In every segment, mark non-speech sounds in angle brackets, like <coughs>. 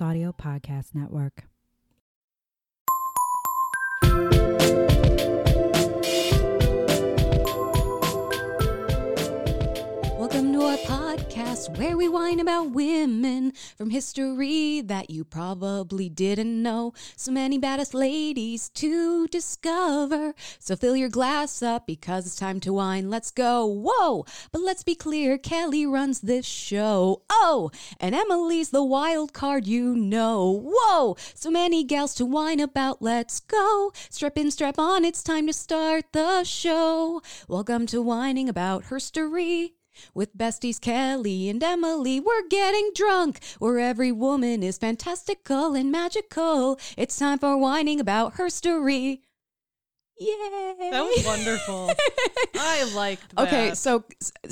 Audio Podcast Network. We whine about women from history that you probably didn't know. So many badass ladies to discover. So fill your glass up because it's time to wine. Let's go. Whoa! But let's be clear Kelley runs this show. Oh! And Emily's the wild card, you know. Whoa! So many gals to whine about. Let's go. Strap in, strap on. It's time to start the show. Welcome to whining about herstory. With besties Kelley and Emily, we're getting drunk, where every woman is fantastical and magical. It's time for whining about her story. Yay! That was wonderful. <laughs> I liked that. Okay, so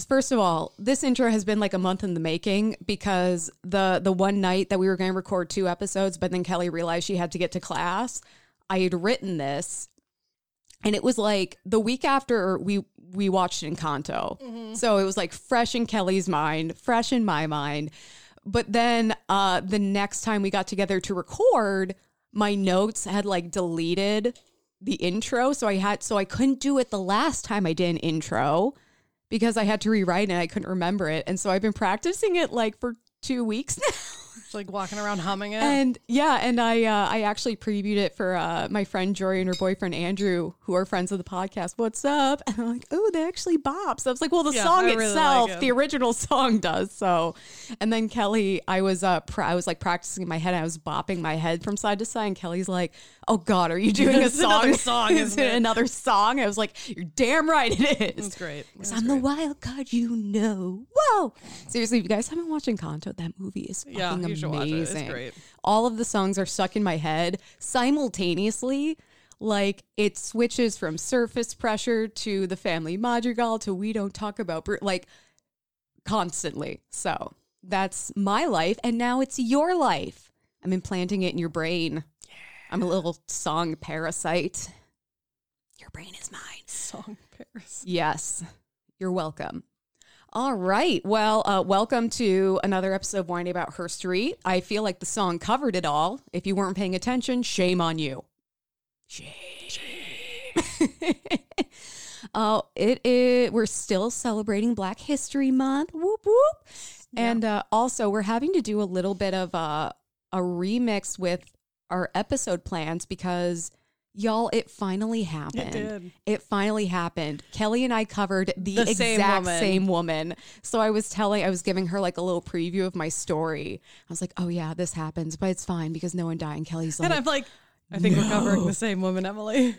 first of all, this intro has been like a month in the making because the the one night that we were going to record two episodes, but then Kelley realized she had to get to class. I had written this, and it was like the week after we we watched Encanto, so it was like fresh in Kelley's mind, fresh in my mind. But then uh, the next time we got together to record, my notes had like deleted the intro, so I had so I couldn't do it the last time I did an intro because I had to rewrite it and I couldn't remember it, and so I've been practicing it like for two weeks <laughs> now. Like walking around humming it. And yeah, and I uh, I actually previewed it for uh, my friend Jory and her boyfriend Andrew, who are friends of the podcast. What's up? And I'm like, oh, they actually bop. So I was like, well, the Yeah, song I really itself, like it. the original song does. So, and then Kelley, I was uh, pra- I was like practicing in my head. I was bopping my head from side to side, and Kelley's like, oh God, are you doing a song? another song, <laughs> Is it another song? I was like, you're damn right it is. It's great. Because I'm the wild card, you know. Whoa! Seriously, if you guys haven't watched Encanto, that movie is fucking Yeah, you should watch it. amazing. It's great. All of the songs are stuck in my head simultaneously. Like it switches from surface pressure to the family madrigal to we don't talk about Bru- like constantly. So that's my life, and now it's your life. I'm implanting it in your brain. I'm a little song parasite. Your brain is mine. Song Paris. Yes, you're welcome. All right. Well, uh, welcome to another episode of Whining About Herstory. I feel like the song covered it all. If you weren't paying attention, shame on you. Shame. uh, <laughs> it is. We're still celebrating Black History Month. Whoop whoop. And uh, also, we're having to do a little bit of uh, a remix with our episode plans because y'all, it finally happened. did. It finally happened. Kelley and I covered the, The same exact woman. same woman. So I was telling, I was giving her like a little preview of my story. I was like, oh yeah, this happens, but it's fine because no one died. And Kelley's like, And I'm like, I think we're covering the same woman, Emily.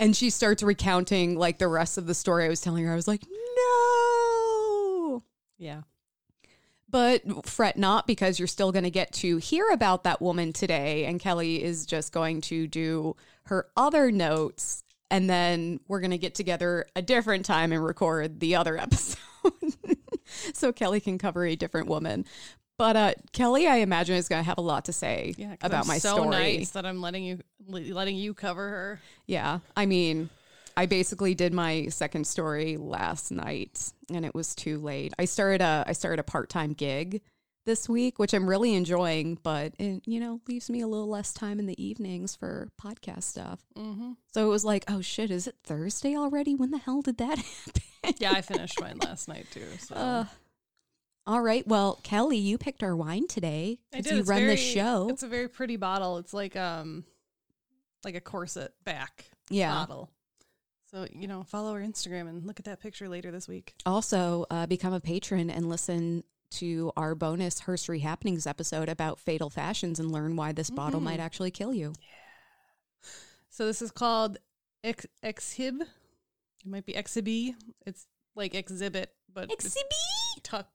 and she starts recounting like the rest of the story I was telling her. I was like, no. Yeah. But fret not because you're still going to get to hear about that woman today. And Kelley is just going to do her other notes. And then we're going to get together a different time and record the other <laughs> episode. <laughs> so Kelley can cover a different woman. But uh, Kelley, I imagine, is going to have a lot to say Yeah. about I'm my so story. nice that I'm letting you letting you cover her. Yeah. I mean, I basically did my second story last night and it was too late. I started a I started a part-time gig this week, which I'm really enjoying, but it, you know, leaves me a little less time in the evenings for podcast stuff. Mm-hmm. So it was like, oh shit, is it Thursday already? When the hell did that <laughs> happen? Yeah, I finished mine last night too. So Uh, all right. Well, Kelley, you picked our wine today I did. you It's run very, the show. It's a very pretty bottle. It's like um like a corset back Yeah. bottle. So, you know, follow our Instagram and look at that picture later this week. Also, uh, become a patron and listen to our bonus Herstory Happenings episode about fatal fashions and learn why this bottle Mhm. might actually kill you. Yeah. So this is called ex- exhib. It might be exhibi. It's like exhibit, but it's tuck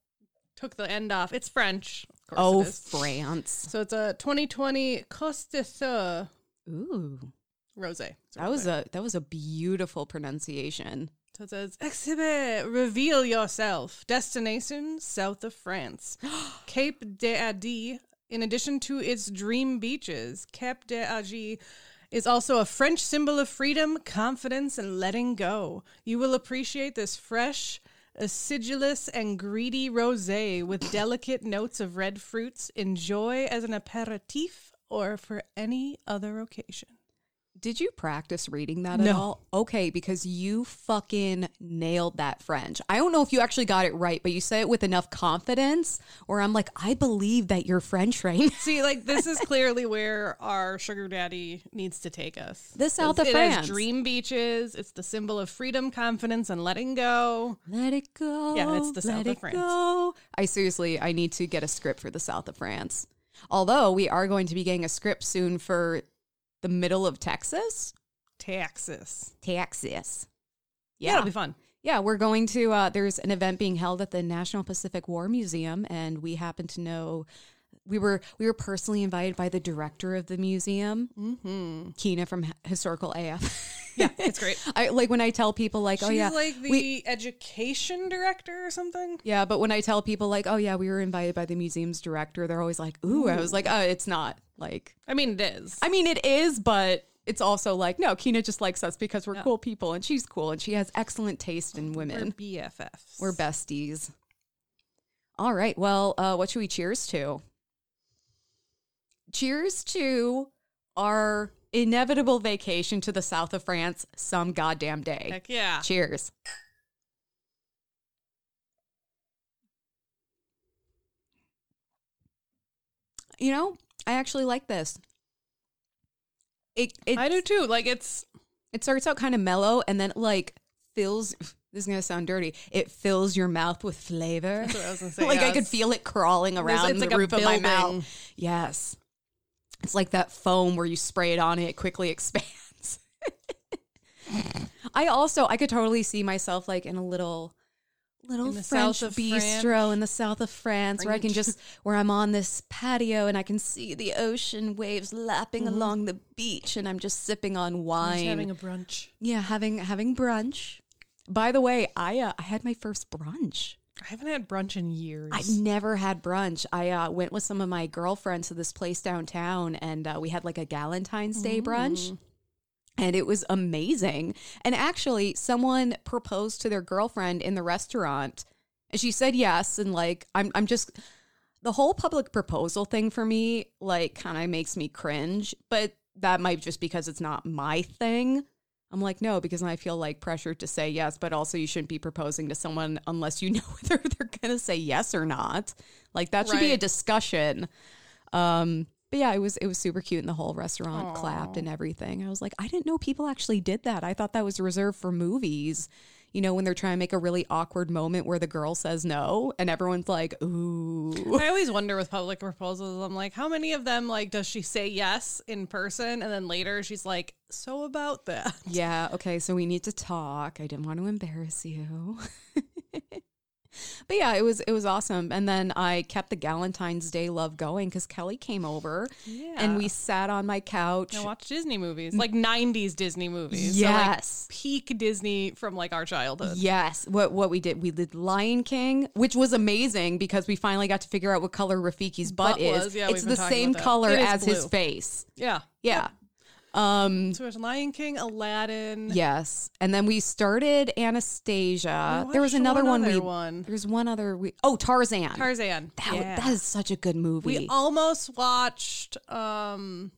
took the end off. It's French, of course. Oh. France. So it's a 2020 Coste Ooh, rosé. It's that was a that was a beautiful pronunciation. So it says exhibit, reveal yourself. Destination south of France, <gasps> Cape d'Adi. In addition to its dream beaches, Cape d'Adi is also a French symbol of freedom, confidence, and letting go. You will appreciate this fresh acidulous and greedy rosé with <coughs> delicate notes of red fruits. Enjoy as an aperitif or for any other occasion. Did you practice reading that at all? Okay, because you fucking nailed that French. I don't know if you actually got it right, but you say it with enough confidence where I'm like, I believe that you're French right <laughs> See, like this is clearly where our sugar daddy needs to take us. The south of it France. Has dream beaches. It's the symbol of freedom, confidence, and letting go. Let it go. Yeah, it's the south of France. go. I seriously, I need to get a script for the south of France. Although we are going to be getting a script soon for the middle of Texas. Texas. Texas. Yeah, it'll be fun. Yeah, we're going to. Uh, there's an event being held at the National Pacific War Museum, and we happen to know we were we were personally invited by the director of the museum, mm-hmm. Kina from Historical AF. Yeah, it's great. <laughs> I like when I tell people like, She's oh yeah, She's like the we- education director or something. yeah, but when I tell people like, oh yeah, we were invited by the museum's director, they're always like, ooh. I was like, oh, it's not like. I mean, it is. I mean, it is, but it's also like, no, Kina just likes us because we're cool people, and she's cool, and she has excellent taste in We're women. BFFs. We're besties. All right. Well, uh, what should we cheers to? Cheers to our inevitable vacation to the south of France some goddamn day. Heck yeah. Cheers. You know, I actually like this. It it I do too. Like it's it starts out kind of mellow and then it like fills <laughs> this is gonna sound dirty. It fills your mouth with flavor. That's what I was gonna <laughs> say, like I could feel it crawling around it's the like roof of my mouth. Yes. It's like that foam where you spray it on it, it quickly <laughs> expands. I also I could totally see myself like in a little little French bistro in the south of France where I can just <laughs> where I'm on this patio and I can see the ocean waves lapping Mm-hmm. along the beach and I'm just sipping on wine. just having a brunch. yeah, having having brunch. By the way, I uh, I had my first brunch. I haven't had brunch in years. I've never had brunch. I uh, went with some of my girlfriends to this place downtown, and uh, we had like a Galentine's Day brunch, and it was amazing. And actually, someone proposed to their girlfriend in the restaurant, and she said yes. And like, I'm I'm just the whole public proposal thing for me, like, kind of makes me cringe. But that might just because it's not my thing. I'm like, no, because I feel like pressured to say yes, but also you shouldn't be proposing to someone unless you <laughs> know whether they're going to say yes or not. Like that should be a discussion. Um, but yeah, it was it was super cute, and the whole restaurant clapped and everything. I was like, I didn't know people actually did that. I thought that was reserved for movies. You know, when they're trying to make a really awkward moment where the girl says no, and everyone's like, ooh. I always wonder with public proposals, I'm like, how many of them like does she say yes in person and then later she's like, so about that? Yeah, okay, so we need to talk. I didn't want to embarrass you. <laughs> but yeah, it was it was awesome. And then I kept the Galentine's Day love going because Kelley came over and we sat on my couch. I watched Disney movies, like '90s Disney movies. So, like, Yes. peak Disney from like our childhood. Yes, what what we did, we did Lion King, which was amazing because we finally got to figure out what color Rafiki's butt, Butt is. was, yeah, it's the same color as his face. Yeah. Yeah. Um So it's Lion King, Aladdin. Yes, and then we started Anastasia. We there was another one other we one. There's one other. We oh Tarzan. Tarzan. That, yeah. that is such a good movie. we almost watched um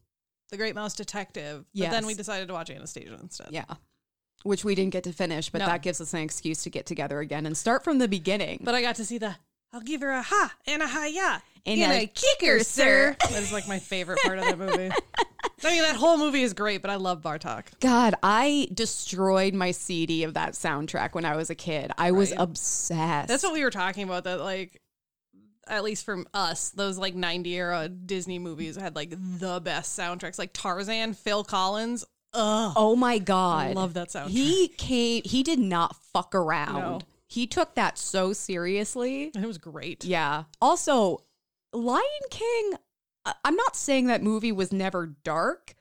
The Great Mouse Detective, but then we decided to watch Anastasia instead. yeah, which we didn't get to finish, but No. that gives us an excuse to get together again and start from the beginning. But I got to see the I'll give her a ha and a ha ya And and a a kicker, sir. That is like my favorite part of the movie. <laughs> I mean, that whole movie is great, but I love Bartok. God, I destroyed my CD of that soundtrack when I was a kid. I was obsessed. That's what we were talking about. That like, at least from us, those like '90 era Disney movies had like the best soundtracks. Like Tarzan, Phil Collins. Ugh, Oh my god, I love that soundtrack. He came. He did not fuck around. No. He took that so seriously. and it was great. Yeah. Also, Lion King, I'm not saying that movie was never dark,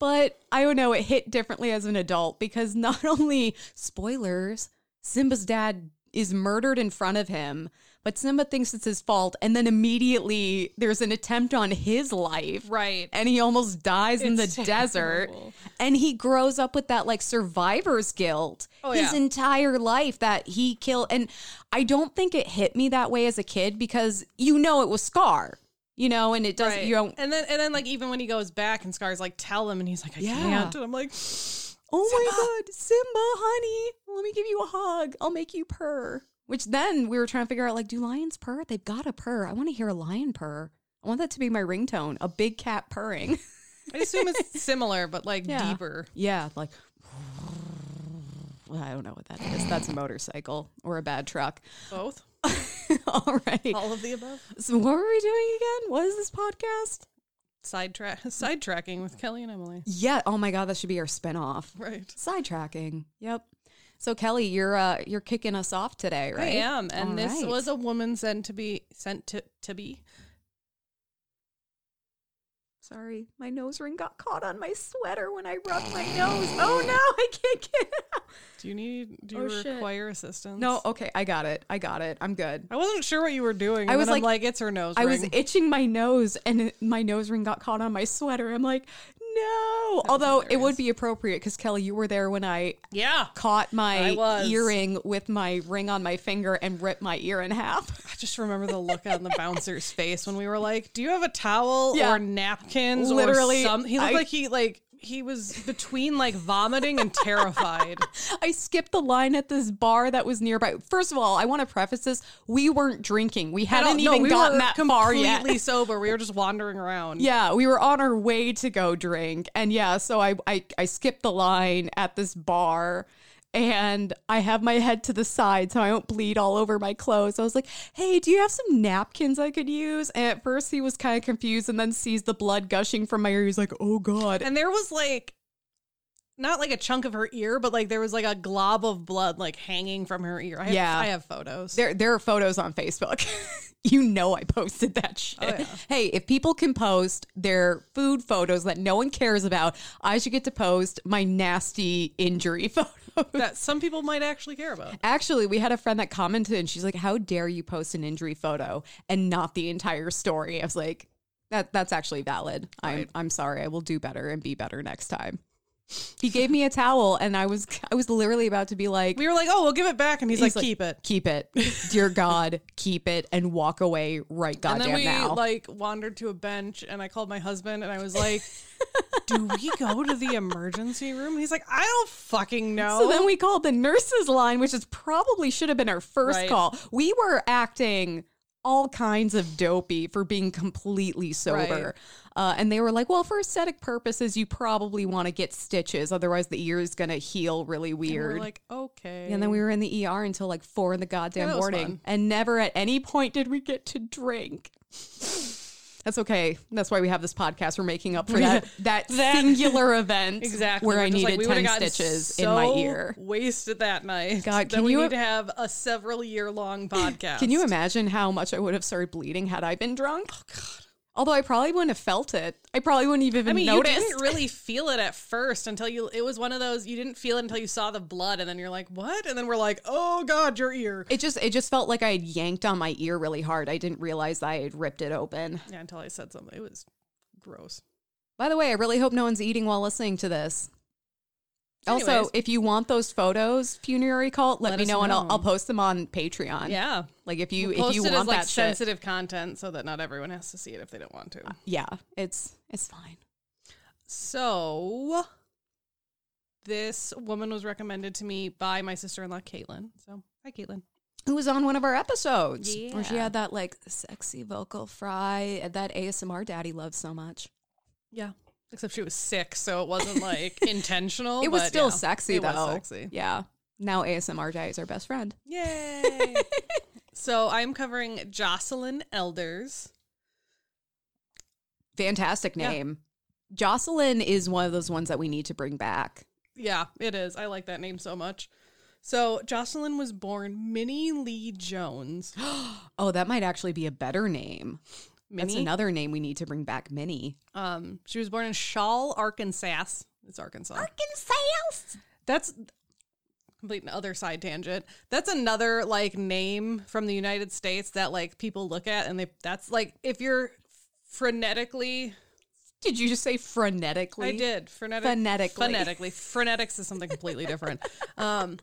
but I don't know, it hit differently as an adult because not <laughs> only spoilers, Simba's dad is murdered in front of him, but Simba thinks it's his fault, and then immediately there's an attempt on his life. Right. And he almost dies in the It's <laughs> desert. And he grows up with that like survivor's guilt Oh, his yeah. entire life that he killed. And I don't think it hit me that way as a kid because you know it was Scar, you know, and it doesn't, Right. you don't, and then and then like even when he goes back and Scar's like tell him and he's like I Yeah. can't and I'm like oh my God, Simba, honey, let me give you a hug. I'll make you purr. Which then we were trying to figure out like, do lions purr? They've got a purr. I want to hear a lion purr. I want that to be my ringtone, a big cat purring. <laughs> I assume it's similar but like Yeah. deeper. Yeah, like I don't know what that is. That's a motorcycle or a bad truck. Both. <laughs> All right. All of the above. So what were we doing again? What is this podcast? Sidetrack <laughs> sidetracking with Kelley and Emily. Yeah. Oh my god, that should be our spinoff. Right. Sidetracking. Yep. So Kelley, you're uh you're kicking us off today, right? I am. And All this right. was a woman sent to be sent to to be. Sorry, my nose ring got caught on my sweater when I rubbed my nose. Oh no, <laughs> I can't get it out. Do you need do you Oh, shit. require assistance? No, okay, I got it. I got it. I'm good. I wasn't sure what you were doing. I was then I'm like- like, it's her nose I was itching my nose and it- my nose ring got caught on my sweater. I'm like, no. Although it would be appropriate because Kelley, you were there when I yeah. caught my earring with my ring on my finger and ripped my ear in half. I just remember the look on the bouncer's face when we were like, "Do you have a towel Yeah. or napkins Literally, or some?" He looked I- like he like he was between like vomiting and terrified. <laughs> I skipped the line at this bar that was nearby. First of all, I want to preface this: we weren't drinking. We hadn't no, even we gotten that far yet. completely <laughs> sober. We were just wandering around. Yeah, we were on our way to go drink. And yeah, so I, I I skipped the line at this bar and I have my head to the side so I don't bleed all over my clothes. I was like, "Hey, do you have some napkins I could use?" And at first he was kind of confused and then sees the blood gushing from my ear. He's like, "Oh god." And there was like not like a chunk of her ear, but like there was like a glob of blood like hanging from her ear. I have, Yeah. I have photos. There, there are photos on Facebook. <laughs> you know I posted that oh, shit. Oh, yeah. Hey, if people can post their food photos that no one cares about, I should get to post my nasty injury <laughs> photos. that some people might actually care about. Actually, we had a friend that commented and she's like, How dare you post an injury photo and not the entire story? I was like, that that's actually valid. I'm I'm sorry. I will do better and be better next time. He gave me a towel and I was I was literally about to be like We were like, "Oh, we'll give it back," and he's, like, "Keep it." keep it. Dear God, keep it and walk away right And goddamn then we now. like wandered to a bench, and I called my husband, and I was like, "Do we go to the emergency room?" He's like, "I don't fucking know." so then we called the nurses line, which is probably should have been our first Right. call. We were acting all kinds of dopey for being completely sober. Right. Uh, and they were like, well, for aesthetic purposes, you probably want to get stitches. Otherwise, the ear is going to heal really And weird. we're like, "Okay." and then we were in the ER until like four in the goddamn was morning. And never at any point did we get to drink. That's okay. That's why we have this podcast. We're making up for that that, That- singular <laughs> event exactly where We're I like, needed we 10 gotten stitches in my ear. Wasted that night. God, can we you- need to have a several year long podcast. <laughs> Can you imagine how much I would have started bleeding had I been drunk? Oh god. Although I probably wouldn't have felt it. I probably wouldn't even I mean, noticed. you didn't really feel it at first until you. It was one of those you didn't feel it until you saw the blood, and then you're like, "What?" And then we're like, "Oh God, your ear." it just it just felt like I had yanked on my ear really hard. I didn't realize I had ripped it open. Yeah, until I said something. It was gross. By the way, I really hope no one's eating while listening to this. Also, if you want those photos, funerary cult, let, Let me us know, and I'll. I'll post them on Patreon. Yeah, Like if you We'll if you want as that shit. sensitive content so that not everyone has to see it if they don't want to. Uh, yeah, it's it's fine. So, this woman was recommended to me by my sister in law, Caitlin. So, hi, Caitlin. Who was on one of our episodes where she had that like sexy vocal fry that ASMR daddy loves so much. Yeah. Except she was sick, so it wasn't like <laughs> intentional. It was but still yeah, sexy it though. Was sexy. Yeah. Now ASMR daddy is our best friend. Yay! so I'm covering Jocelyn Elders. Fantastic Yeah. name. Jocelyn is one of those ones that we need to bring back. Yeah, it is. I like that name so much. So Jocelyn was born Minnie Lee Jones. <gasps> Oh, that might actually be a better name. That's another name we need to bring back. Minnie. Um, she was born in Schaal, Arkansas. It's Arkansas. Arkansas. That's complete other side tangent. That's another like name from the United States that like people look at and they that's like if you're frenetically Did you just say frenetically? I did. Phonetic, Phonetically. Phonetically. Is something completely different. <laughs> Um,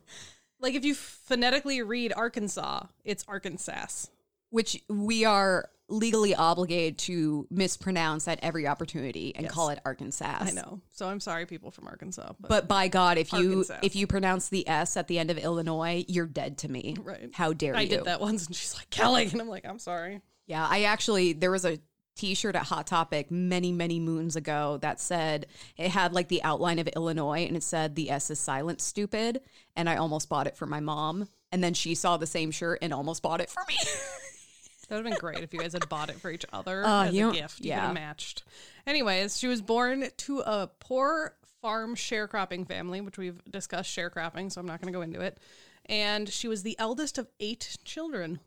like if you phonetically read Arkansas, it's Arkansas. Which we are legally obligated to mispronounce at every opportunity and Yes. call it Arkansas. I know. So I'm sorry, people from Arkansas. But, But by God, if you if you pronounce the S at the end of Illinois, you're dead to me. Right. How dare I you? did that once, and she's like Kelley, and I'm like, I'm sorry. Yeah, I actually there was a t-shirt at Hot Topic many many moons ago that said it had like the outline of Illinois and it said the S is silent stupid and I almost bought it for my mom and then she saw the same shirt and almost bought it for me. <laughs> That would have been great if you guys had bought it for each other Uh, as you a gift. You yeah. could have matched. Anyways, she was born to a poor farm sharecropping family, which we've discussed sharecropping, so I'm not going to go into it. And she was the eldest of eight children.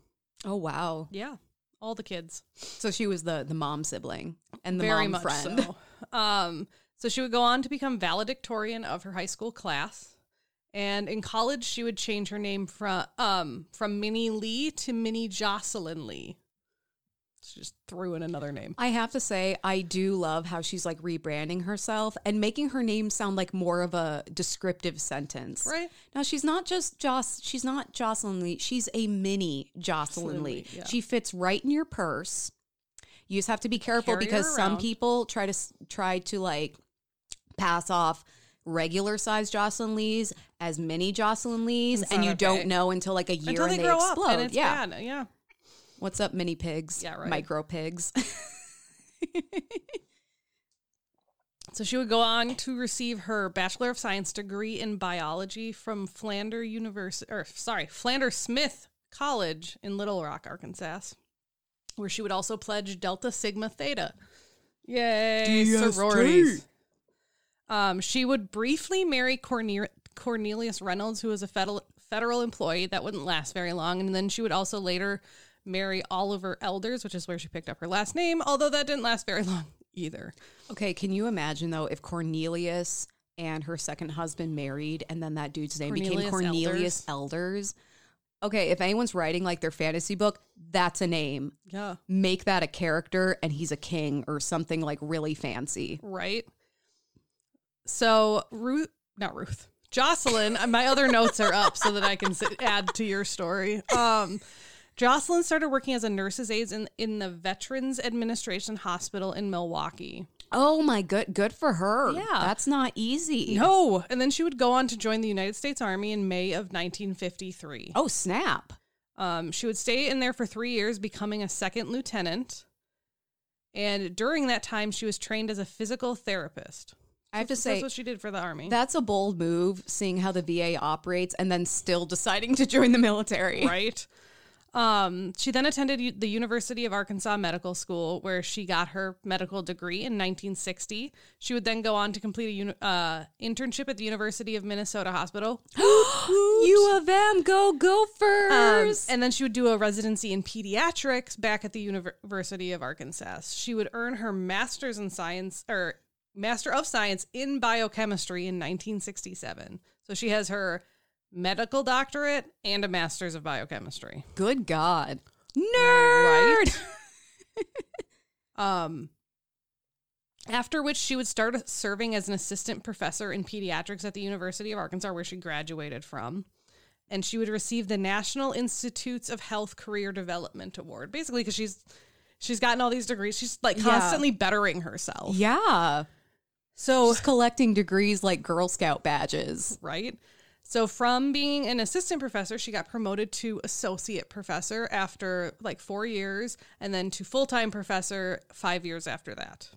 oh wow. Yeah, all the kids. So she was the the mom sibling and the Very mom much friend. so. Um, so she would go on to become valedictorian of her high school class. And in college, she would change her name from um, from Minnie Lee to Minnie Jocelyn Lee. She just threw in another name. I have to say, I do love how she's like rebranding herself and making her name sound like more of a descriptive sentence. Right. Now she's not just Joss. She's not Jocelyn Lee. She's a mini Jocelyn Jocelyn Lee. Lee, yeah. She fits right in your purse. You just have to be careful Carry because some people try to try to like pass off regular size Jocelyn Lees as mini Jocelyn Lees, and you okay. don't know until like a year Until and they they, grow explode. up and it's yeah. bad. Yeah. What's up, mini pigs? Yeah, right. Micro pigs. <laughs> So she would go on to receive her Bachelor of Science degree in biology from Philander University, or sorry, Philander Smith College in Little Rock, Arkansas, where she would also pledge Delta Sigma Theta. Yay, DST. sororities. Um, she would briefly marry Corne- Cornelius Reynolds, who was a federal federal employee. That wouldn't last very long, and then she would also later marry Oliver Elders, which is where she picked up her last name. Although that didn't last very <laughs> long either. Okay, can you imagine though if Cornelius and her second husband married and then that dude's name became Cornelius Cornelius Elders? Okay, if anyone's writing like their fantasy book, that's a name. Yeah. Make that a character and he's a king or something like really fancy. right? So Ruth, not Ruth, Jocelyn. uh, my other notes are up so that I can s- add to your story. Um, Jocelyn started working as a nurse's aide in in the Veterans Administration Hospital in Milwaukee. Oh my good good for her. Yeah. That's not easy. No, and then she would go on to join the United States Army in May of 1953. Oh snap. Um, she would stay in there for three years, becoming a second lieutenant. And during that time, she was trained as a physical therapist. I have to say, That's what she did for the army. that's a bold move seeing how the VA operates and then still deciding to join the military. right? Um, she then attended U- the University of Arkansas Medical School, where she got her medical degree in 1960. She would then go on to complete a uni- uh, internship at the University of Minnesota Hospital, <gasps> U of M, go um, Gophers. and then she would do a residency in pediatrics back at the University of Arkansas. She would earn her master's in science or master of science in biochemistry in 1967. So she has her medical doctorate and a master's of biochemistry. Good God. Nerd. Right. <laughs> Um, after which she would start serving as an assistant professor in pediatrics at the University of Arkansas, where she graduated from. And she would receive the National Institutes of Health Career Development Award, basically because she's she's gotten all these degrees. She's like Yeah. constantly bettering herself. Yeah. So She's collecting degrees like Girl Scout badges. right? So from being an assistant professor, she got promoted to associate professor after like four years, and then to full time professor five years after that.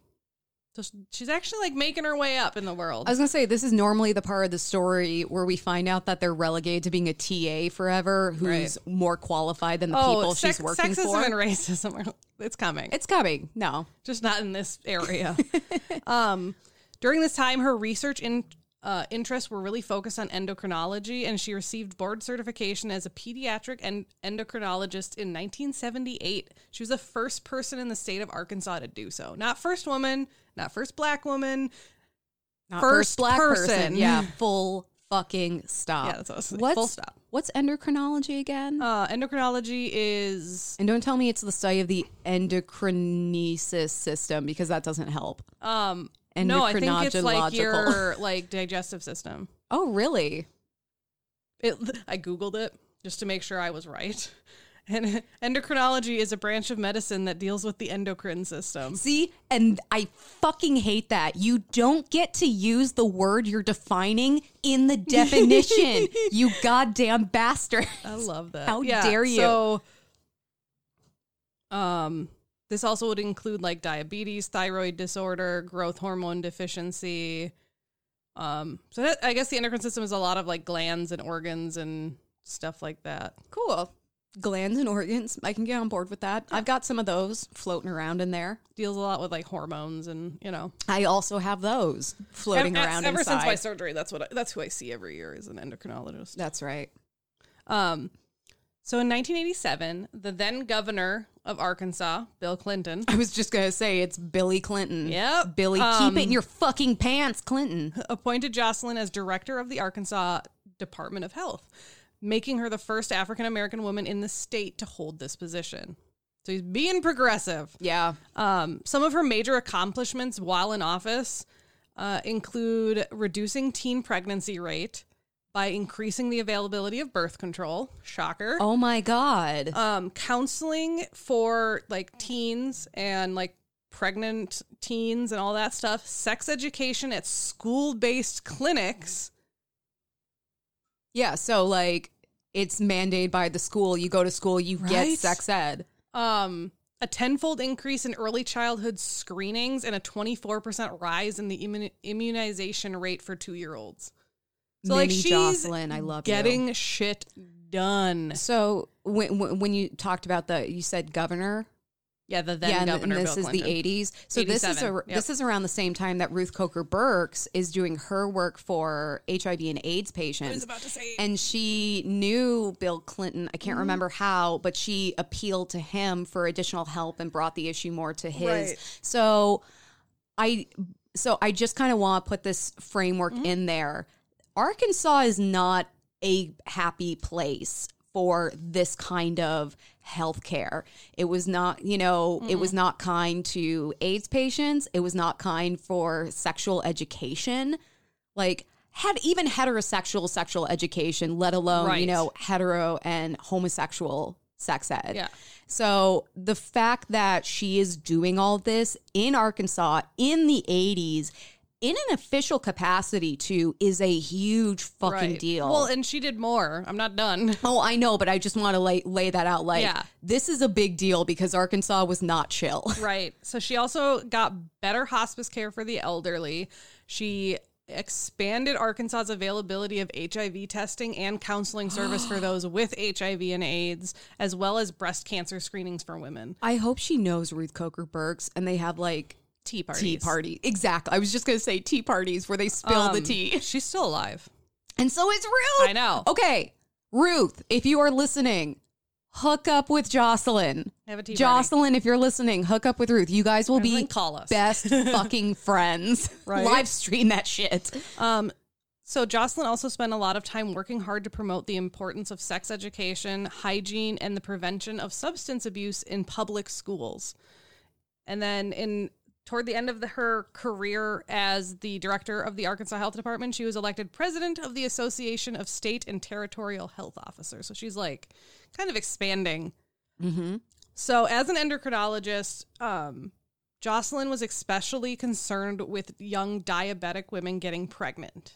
So she's actually like making her way up in the world. I was going to say, this is normally the part of the story where we find out that they're relegated to being a TA forever who's Right. more qualified than the oh, people sex- she's working sexism for. and racism, are, it's coming. it's coming. No. just not in this area. <laughs> um, during this time, her research in, uh, interests were really focused on endocrinology, and she received board certification as a pediatric and endocrinologist in 1978. She was the first person in the state of Arkansas to do so. Not first woman, not first black woman. Not First black person. person. Yeah. <laughs> Full fucking stop. Yeah, that's what I was saying. What's, Full stop. What's endocrinology again? Uh, endocrinology is and don't tell me it's the study of the endocrinesis system because that doesn't help. um no, I think it's like your <laughs> like digestive system. Oh, really? It, <laughs> I googled it just to make sure I was right. <laughs> And endocrinology is a branch of medicine that deals with the endocrine system. See, and I fucking hate that. You don't get to use the word you're defining in the definition, you goddamn bastard. I love that. How dare you. So, um, this also would include like diabetes, thyroid disorder, growth hormone deficiency. Um, so that, I guess the endocrine system is a lot of like glands and organs and stuff like that. Cool. Glands and organs. I can get on board with that. I've got some of those floating around in there. Deals a lot with like hormones and you know I also have those floating Ev- around Ever inside. since my surgery, that's what I, that's who I see every year is an endocrinologist. That's right. Um, so in 1987, the then governor of Arkansas, Bill Clinton, I was just gonna say it's Billy Clinton. Yep. Billy, Um, keep it in your fucking pants, Clinton. appointed Jocelyn as director of the Arkansas Department of Health, making her the first African American woman in the state to hold this position. So he's being progressive. Yeah. Um, some of her major accomplishments while in office uh, include reducing teen pregnancy rate by increasing the availability of birth control. Shocker. Oh my god. um, counseling for like teens and like pregnant teens and all that stuff, sex education at school based clinics. yeah. So like, it's mandated by the school. You go to school, you get sex ed. Um, a tenfold increase in early childhood screenings and a 24% rise in the immu- immunization rate for two year olds. So, like, she's Jocelyn, I love you. getting shit done. So when when when you talked about the, you said governor. Yeah, the then yeah, governor and this Bill is Clinton. the '80s. So this is a, yep. this is around the same time that Ruth Coker Burks is doing her work for HIV and AIDS patients. I was about to say. and she knew Bill Clinton. I can't Mm-hmm. remember how, but she appealed to him for additional help and brought the issue more to his. Right. So I so I just kind of want to put this framework Mm-hmm. in there. Arkansas is not a happy place for this kind of health care. It was not, you know, it was not kind to AIDS patients. It was not kind for sexual education. Like had even heterosexual sexual education, let alone, you know, hetero and homosexual sex ed. Yeah. So the fact that she is doing all this in Arkansas in the 80s in an official capacity too is a huge fucking Right. deal. Well, and she did more. I'm not done. <laughs> Oh, I know, but I just want to lay lay that out. Like, Yeah. this is a big deal because Arkansas was not chill. <laughs> Right. So she also got better hospice care for the elderly. She expanded Arkansas's availability of HIV testing and counseling service for <gasps> those with HIV and AIDS, as well as breast cancer screenings for women. I hope she knows Ruth Coker Burks and they have like Tea parties. tea party. Exactly. I was just gonna say tea parties where they spill the Um, tea. <laughs> She's still alive. And so is Ruth. I know. Okay, Ruth, if you are listening, hook up with Jocelyn. Have a tea party. Jocelyn, if you're listening, hook up with Ruth. You guys will be call us. best <laughs> fucking friends. Right? Live stream that shit. Um, so Jocelyn also spent a lot of time working hard to promote the importance of sex education, hygiene, and the prevention of substance abuse in public schools. And then in toward the end of the, her career as the director of the Arkansas Health Department, she was elected president of the Association of State and Territorial Health Officers. So she's like kind of expanding. Mm-hmm. So, as an endocrinologist, um, Jocelyn was especially concerned with young diabetic women getting pregnant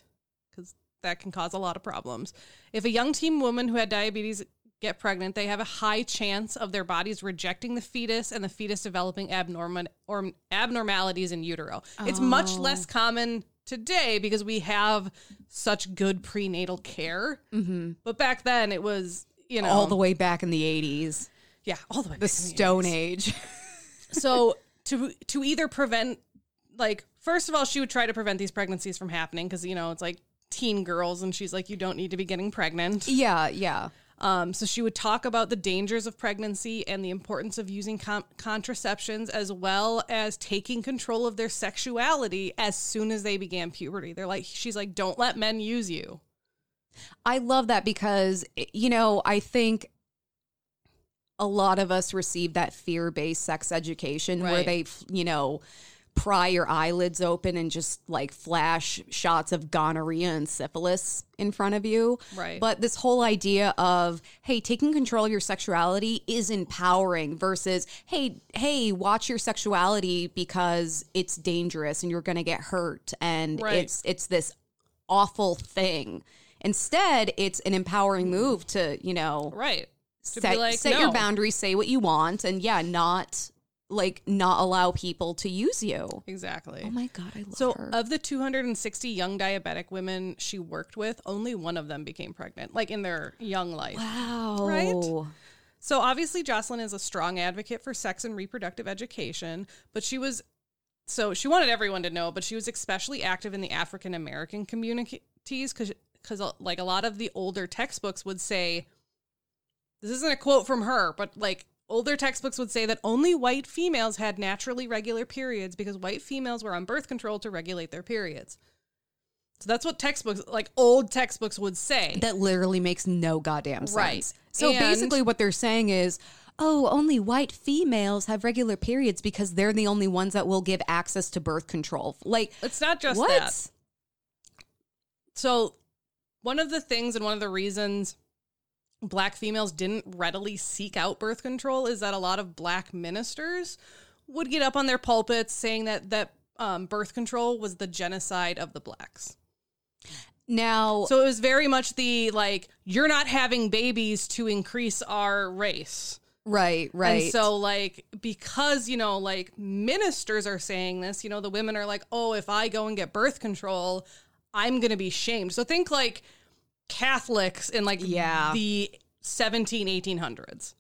because that can cause a lot of problems. If a young teen woman who had diabetes get pregnant, they have a high chance of their bodies rejecting the fetus and the fetus developing abnormal or abnormalities in utero. It's much less common today because we have such good prenatal care. Mm-hmm. But back then, it was you know All the way back in the 80s, yeah all the way the back in the Stone Age. <laughs> so to to either prevent like first of all she would try to prevent these pregnancies from happening because you know it's like teen girls and she's like you don't need to be getting pregnant yeah, yeah. Um, so she would talk about the dangers of pregnancy and the importance of using com- contraceptions as well as taking control of their sexuality as soon as they began puberty. They're like she's like don't let men use you. I love that because, you know, I think a lot of us receive that fear based sex education where they, you know, pry your eyelids open and just like flash shots of gonorrhea and syphilis in front of you. Right. But this whole idea of, hey, taking control of your sexuality is empowering versus, hey, hey, watch your sexuality because it's dangerous and you're going to get hurt and Right. it's it's this awful thing. Instead, it's an empowering move to, you know, Right. To set, be like, set your boundaries, say what you want, and yeah, not like not allow people to use you. Exactly. Oh my god, I love So, her. of the 260 young diabetic women she worked with, only one of them became pregnant, like in their young life. wow. Right? So, obviously, Jocelyn is a strong advocate for sex and reproductive education, but she was so she wanted everyone to know, but she was especially active in the African American communities because because uh, like a lot of the older textbooks would say this isn't a quote from her, but like older textbooks would say that only white females had naturally regular periods because white females were on birth control to regulate their periods. So that's what textbooks, like old textbooks, would say. That literally makes no goddamn sense. Right. So And- basically, what they're saying is, oh, only white females have regular periods because they're the only ones that will give access to birth control. Like, it's not just what? that. So, one of the things and one of the reasons black females didn't readily seek out birth control is that a lot of black ministers would get up on their pulpits saying that that um, birth control was the genocide of the blacks. Now, So it was very much the like you're not having babies to increase our race. right, right. And so, like, because, you know, like ministers are saying this, you know, the women are like, oh, if I go and get birth control, I'm going to be shamed. So think like Catholics in like Yeah. the 17, 1800s,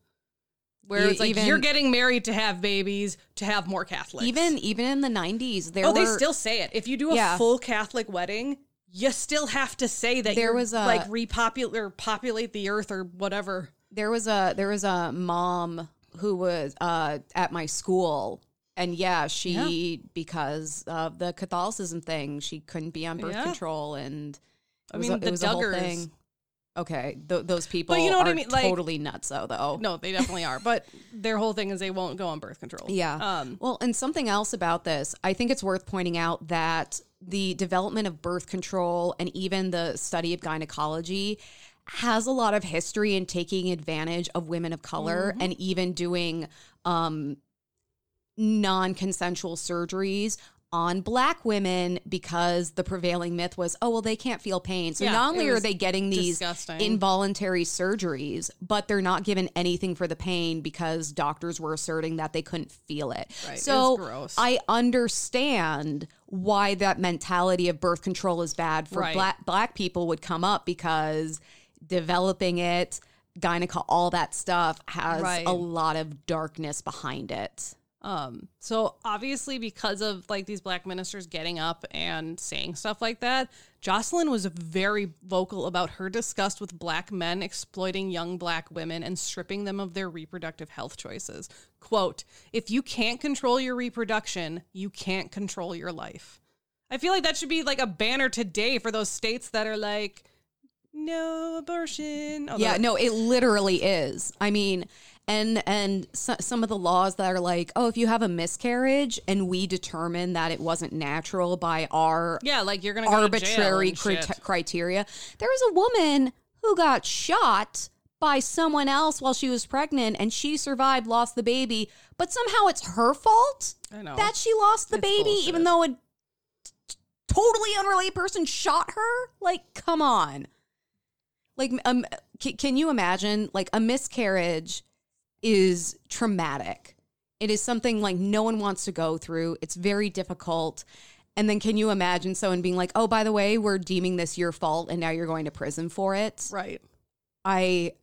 where You it's like even- you're getting married to have babies to have more Catholics. even even in the 90s, there oh, were they still say it. If you do a Yeah. full Catholic wedding, you still have to say that There was a- like repopulate or populate the earth or whatever. there was a there was a mom who was uh at my school and yeah she because of the catholicism thing she couldn't be on birth Yeah. control and I mean, a, the it was a whole Duggars- thing okay th- those people you know what I mean? Like- totally nuts though though No, they definitely are. But their whole thing is they won't go on birth control. Yeah. Um, well, and something else about this, I think it's worth pointing out that the development of birth control and even the study of gynecology has a lot of history in taking advantage of women of color and even doing um, non consensual surgeries on black women because the prevailing myth was, oh, well, they can't feel pain. So Yeah, not only are they getting these disgusting. involuntary surgeries, but they're not given anything for the pain because doctors were asserting that they couldn't feel it. Right, So gross. I understand why that mentality of birth control is bad for Right. black black people would come up because developing it, gyneco, all that stuff has Right. a lot of darkness behind it. Um, so obviously because of like these black ministers getting up and saying stuff like that, Jocelyn was very vocal about her disgust with black men exploiting young black women and stripping them of their reproductive health choices. Quote, if you can't control your reproduction, you can't control your life. I feel like that should be like a banner today for those states that are like, no abortion. Although- Yeah, no, it literally is. I mean, and and so, some of the laws that are like, oh, if you have a miscarriage and we determine that it wasn't natural by our Yeah, like you're gonna go to arbitrary and cri- shit. criteria. There was a woman who got shot by someone else while she was pregnant and she survived, lost the baby, but somehow it's her fault that she lost the It's baby, bullshit. even though a t- totally unrelated person shot her. Like, come on. Like, um, c- can you imagine? Like, a miscarriage is traumatic. It is something like no one wants to go through. It's very difficult. And then, can you imagine someone being like, "Oh, by the way, we're deeming this your fault, and now you're going to prison for it"? right. I,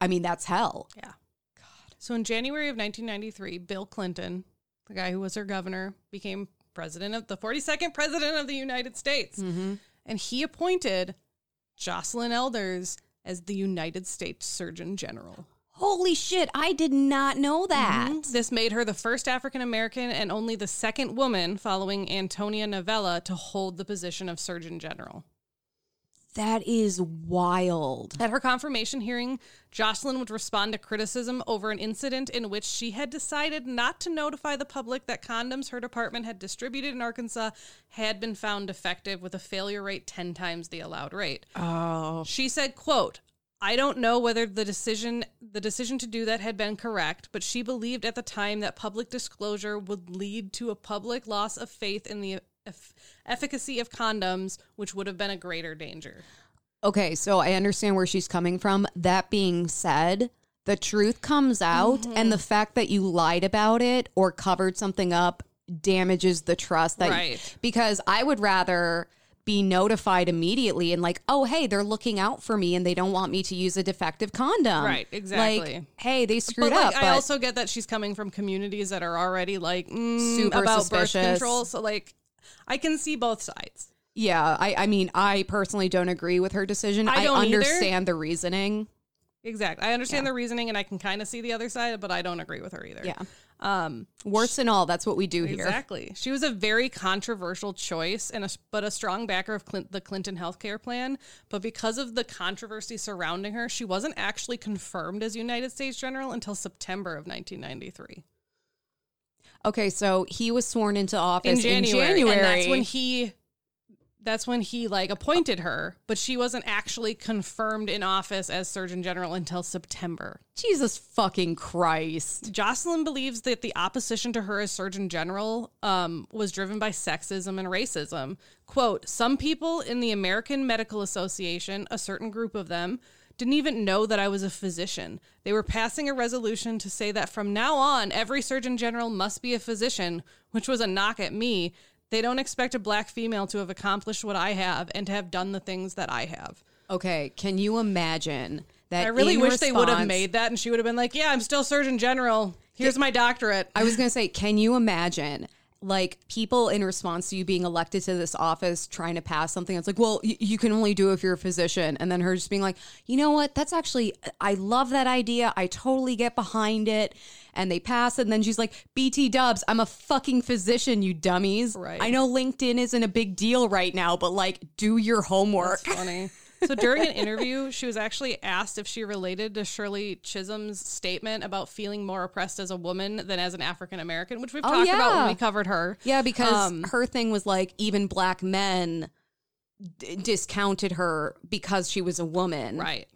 I mean, that's hell. Yeah. God. So in January of 1993, Bill Clinton, the guy who was her governor, became president of the 42nd president of the United States. Mm-hmm. And he appointed Jocelyn Elders as the United States Surgeon General. Holy shit! I did not know that. Mhm. This made her the first African American and only the second woman following Antonia Novello to hold the position of Surgeon General. That is wild. At her confirmation hearing, Jocelyn would respond to criticism over an incident in which she had decided not to notify the public that condoms her department had distributed in Arkansas had been found defective with a failure rate 10 times the allowed rate. Oh. She said, quote, I don't know whether the decision the decision to do that had been correct, but she believed at the time that public disclosure would lead to a public loss of faith in the eff- efficacy of condoms, which would have been a greater danger. Okay, so I understand where she's coming from. That being said, the truth comes out, and mm-hmm. the fact that you lied about it or covered something up damages the trust that Right. because I would rather be notified immediately and like, oh hey, they're looking out for me and they don't want me to use a defective condom. Right, exactly. Like, hey, they screwed But like, up. I also get that she's coming from communities that are already like mm, Super about suspicious. birth control. So like, I can see both sides. yeah, I, I mean, I personally don't agree with her decision. I I, don't either. understand the reasoning. Exactly. I understand the reasoning, and I can kind of see the other side, but I don't agree with her either. Yeah. Um. Worse than all, that's what we do here. Exactly. She was a very controversial choice, and a, but a strong backer of Clint, the Clinton healthcare plan. But because of the controversy surrounding her, she wasn't actually confirmed as United States General until September of 1993. Okay, so he was sworn into office in in January, January. and that's when he that's when he like appointed her but she wasn't actually confirmed in office as surgeon general until september Jesus fucking Christ. jocelyn believes that the opposition to her as surgeon general um, was driven by sexism and racism quote some people in the american medical association a certain group of them didn't even know that I was a physician. They were passing a resolution to say that from now on, every surgeon general must be a physician, which was a knock at me. They don't expect a black female to have accomplished what I have and to have done the things that I have. Okay, can you imagine that? I really wish they would have made that and she would have been like, Yeah, I'm still surgeon general. Here's my doctorate. I was going to say, can you imagine like people in response to you being elected to this office trying to pass something it's like, well, y- you can only do it if you're a physician. And then her just being like, you know what? That's actually, I love that idea. I totally get behind it. And they pass it. And then she's like, BT dubs, I'm a fucking physician, you dummies. Right. I know LinkedIn isn't a big deal right now, but like, do your homework. funny. <laughs> So during an interview, she was actually asked if she related to Shirley Chisholm's statement about feeling more oppressed as a woman than as an African American, which we've Oh, talked about when we covered her. Yeah, because Um, her thing was like even black men d- discounted her because she was a woman. Right.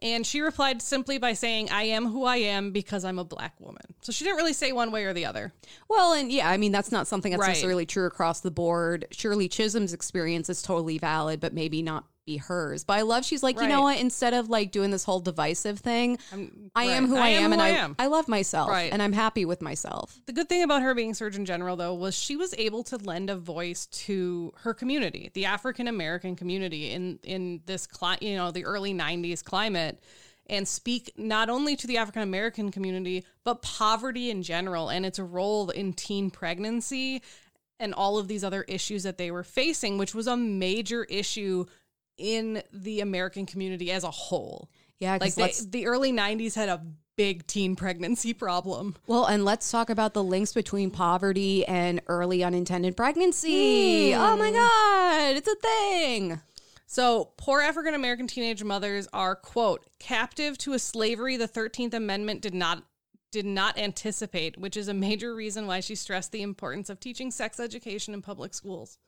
And she replied simply by saying, I am who I am because I'm a black woman. So she didn't really say one way or the other. Well, and yeah, I mean that's not something that's Right. necessarily true across the board. Shirley Chisholm's experience is totally valid, but maybe not be hers. But I love she's like, you know what? Instead of like doing this whole divisive thing, I'm- I am right. who I, I am am, who and I I, am. I love myself, Right. and I'm happy with myself. The good thing about her being Surgeon General, though, was she was able to lend a voice to her community, the African American community in in this cli- you know the early '90s climate, and speak not only to the African American community but poverty in general and its role in teen pregnancy and all of these other issues that they were facing, which was a major issue in the American community as a whole. Yeah, Like they, the early '90s had a big teen pregnancy problem. Well, and let's talk about the links between poverty and early unintended pregnancy. Oh my hmm. God, it's a thing. So, poor African American teenage mothers are quote captive to a slavery the 13th Amendment did not did not anticipate, which is a major reason why she stressed the importance of teaching sex education in public schools.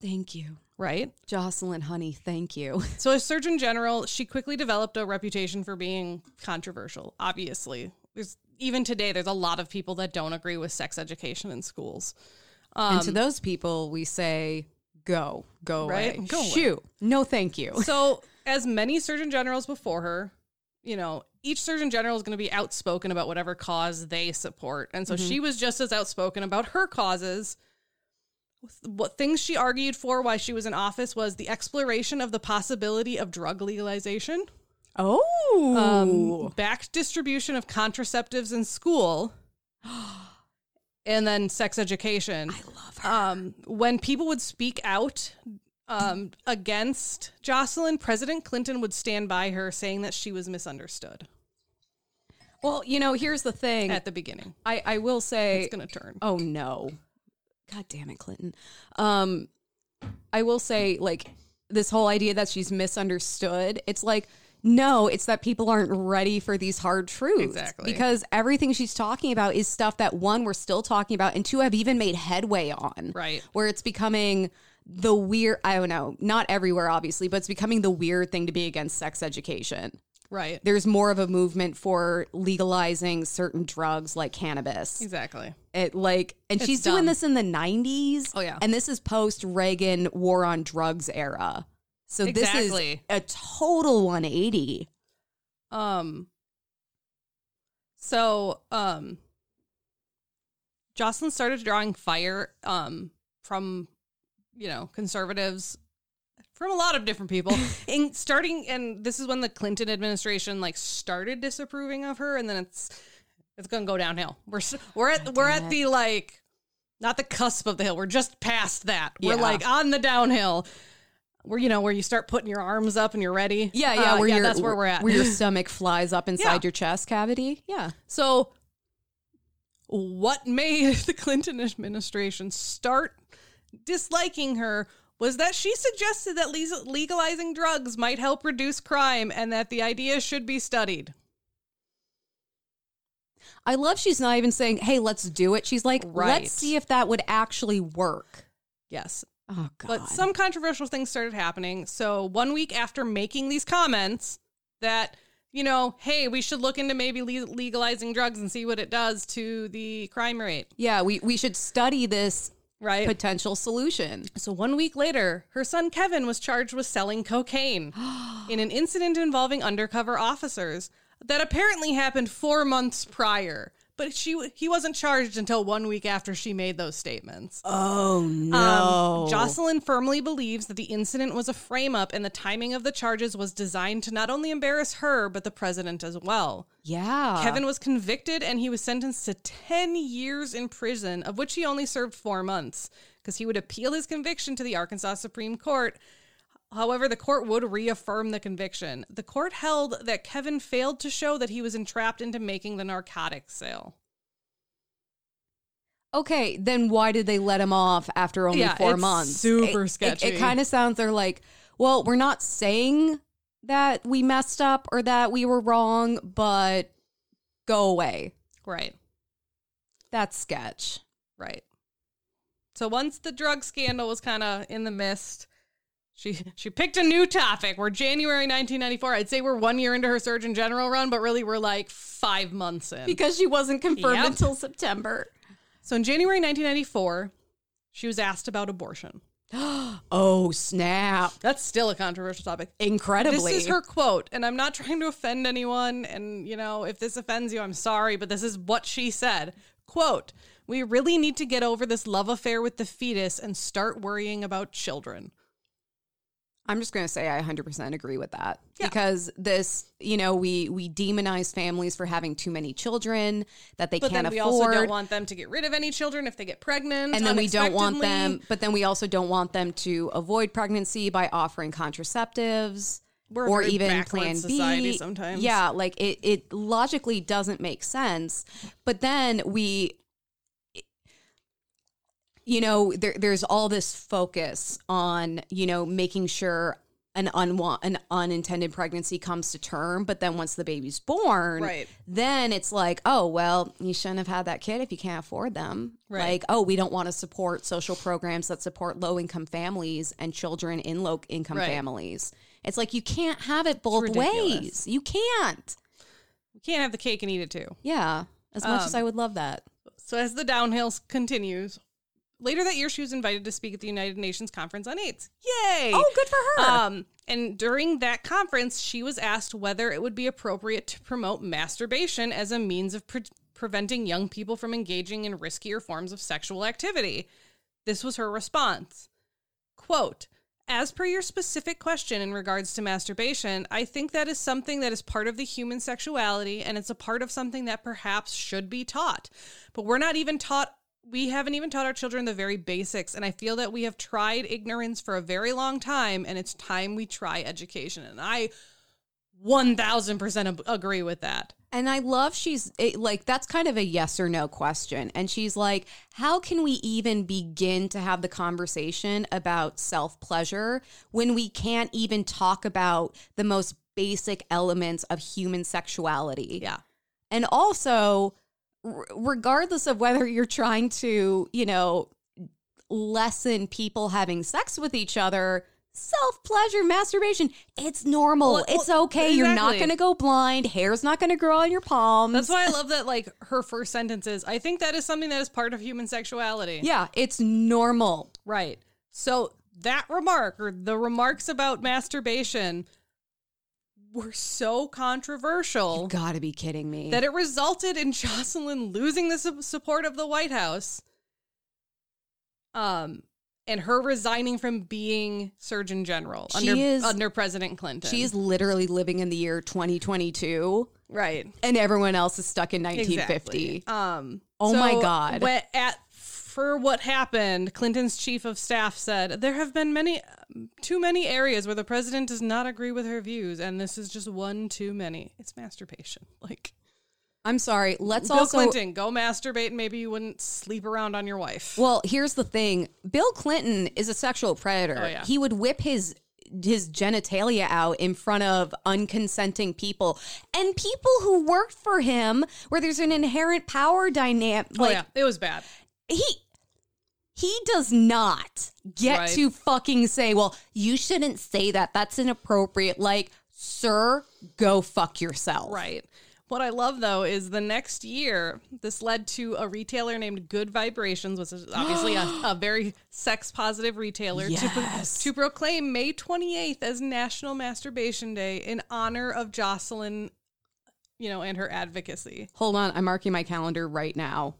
Thank you. Right? Jocelyn, honey, thank you. <laughs> So, as Surgeon General, she quickly developed a reputation for being controversial. Obviously, there's even today there's a lot of people that don't agree with sex education in schools. and to um, those people, we say, go, go Right? away. Go away. No, thank you. So, as many surgeon generals before her, you know, each surgeon general is going to be outspoken about whatever cause they support. And so mm-hmm. she was just as outspoken about her causes. What things she argued for while she was in office was the exploration of the possibility of drug legalization, Oh. um, back distribution of contraceptives in school, <gasps> and then sex education. I love her. Um, when people would speak out um, against Jocelyn, President Clinton would stand by her, saying that she was misunderstood well, you know, here's the thing. at the beginning. I, I will say, It's going to turn. oh no. God damn it, Clinton. Um, I will say, like, this whole idea that she's misunderstood. It's like, no, it's that people aren't ready for these hard truths. Exactly. Because everything she's talking about is stuff that one, we're still talking about, and two, have even made headway on. Right. Where it's becoming the weird, I don't know, not everywhere, obviously, but it's becoming the weird thing to be against sex education. Right. There's more of a movement for legalizing certain drugs like cannabis. Exactly. It like, and It's she's doing this in the 90s. Oh, yeah. And this is post Reagan war on drugs era. So Exactly. this is a total 180. Um so um Jocelyn started drawing fire um from you know conservatives from a lot of different people <laughs> and starting and this is when the Clinton administration like started disapproving of her and then it's it's going to go downhill. We're we're at we're at the like not the cusp of the hill. We're just past that. We're Yeah. like on the downhill. Where you know where you start putting your arms up and you're ready. Yeah, yeah, Uh, where your, that's where we're at. Where your <laughs> stomach flies up inside Yeah. your chest cavity. Yeah. So, what made <laughs> the Clinton administration start disliking her was that she suggested that le- legalizing drugs might help reduce crime and that the idea should be studied. I love she's not even saying, hey, let's do it. She's like, Right. let's see if that would actually work. Yes. Oh, God. But some controversial things started happening. So, one week after making these comments that, you know, hey, we should look into maybe le- legalizing drugs and see what it does to the crime rate, yeah, we, we should study this right? potential solution. So one week later, her son Kevin was charged with selling cocaine <gasps> in an incident involving undercover officers that apparently happened four months prior. But she he wasn't charged until one week after she made those statements. Oh, no. Um, Jocelyn firmly believes that the incident was a frame up and the timing of the charges was designed to not only embarrass her, but the president as well. yeah. Kevin was convicted and he was sentenced to 10 years in prison, of which he only served four months, because he would appeal his conviction to the Arkansas Supreme Court. However, the court would reaffirm the conviction. The court held that Kevin failed to show that he was entrapped into making the narcotics sale. Okay, then why did they let him off after only Yeah, four it's months? super It- It, sketchy. kind of sounds they're like, well, we're not saying that we messed up or that we were wrong, but go away. Right, That's sketch. right. So once the drug scandal was kind of in the mist, she she picked a new topic. We're January 1994. I'd say we're one year into her Surgeon General run, but really we're like five months in. Because she wasn't confirmed Yep. until September. So in January 1994, she was asked about abortion. <gasps> Oh, snap. That's still a controversial topic. Incredibly. This is her quote, and I'm not trying to offend anyone. And, you know, if this offends you, I'm sorry, but this is what she said. Quote, we really need to get over this love affair with the fetus and start worrying about children. I'm just going to say I 100% agree with that. Yeah. Because this, you know, we we demonize families for having too many children that they But can't then we afford. also don't want them to get rid of any children if they get pregnant. and then we don't want them, but then we also don't want them to avoid pregnancy by offering contraceptives We're or even Plan B. sometimes. Yeah, like it, it logically doesn't make sense. But then we, you know, there, there's all this focus on you know making sure an unwa- an unintended pregnancy comes to term, but then once the baby's born, Right. then it's like, oh well, you shouldn't have had that kid if you can't afford them. Right. Like, oh, we don't want to support social programs that support low income families and children in low income Right. families. It's like you can't have it both ways. You can't. You can't have the cake and eat it too. Yeah. As much as Um, I would love that. So as the downhill continues, later that year she was invited to speak at the United Nations Conference on AIDS. Yay! Oh, good for her. Um, and during that conference, she was asked whether it would be appropriate to promote masturbation as a means of pre- preventing young people from engaging in riskier forms of sexual activity. This was her response. Quote, as per your specific question in regards to masturbation, I think that is something that is part of the human sexuality and it's a part of something that perhaps should be taught. But we're not even taught, we haven't even taught our children the very basics. And I feel that we have tried ignorance for a very long time and it's time we try education. And I 1000% agree with that. And I love she's it, like, that's kind of a yes or no question. And she's like, how can we even begin to have the conversation about self pleasure when we can't even talk about the most basic elements of human sexuality? Yeah. And also, r- regardless of whether you're trying to, you know, lessen people having sex with each other, self pleasure, masturbation, it's normal. Well, it's well, okay. You're not going to go blind. Hair's not going to grow on your palms. That's why I love that like her first sentence is I think that is something that is part of human sexuality. yeah, it's normal. Right. So that remark or the remarks about masturbation were so controversial You got to be kidding me. that it resulted in Jocelyn losing the su- support of the White House. Um and her resigning from being Surgeon General She under is- under President Clinton. She's literally living in the year 2022 right. and everyone else is stuck in 1950. Exactly. Um, Oh my God. At for what happened, Clinton's chief of staff said there have been many, too many areas where the president does not agree with her views, and this is just one too many. It's masturbation. <laughs> Like I'm sorry. Let's all Bill also Clinton, go masturbate, and maybe you wouldn't sleep around on your wife. Well, here's the thing. Bill Clinton is a sexual predator. Oh, yeah. He would whip his his genitalia out in front of unconsenting people and people who worked for him where there's an inherent power dynamic oh yeah, it was bad. he he does not get Right. to fucking say, "Well, you shouldn't say that. That's inappropriate." Like, "Sir, go fuck yourself." Right. What I love though is the next year, this led to a retailer named Good Vibrations, which is <gasps> obviously a, a very sex positive retailer, to, to proclaim May 28th as National Masturbation Day in honor of Jocelyn, you know, and her advocacy. Hold on, I'm marking my calendar right now.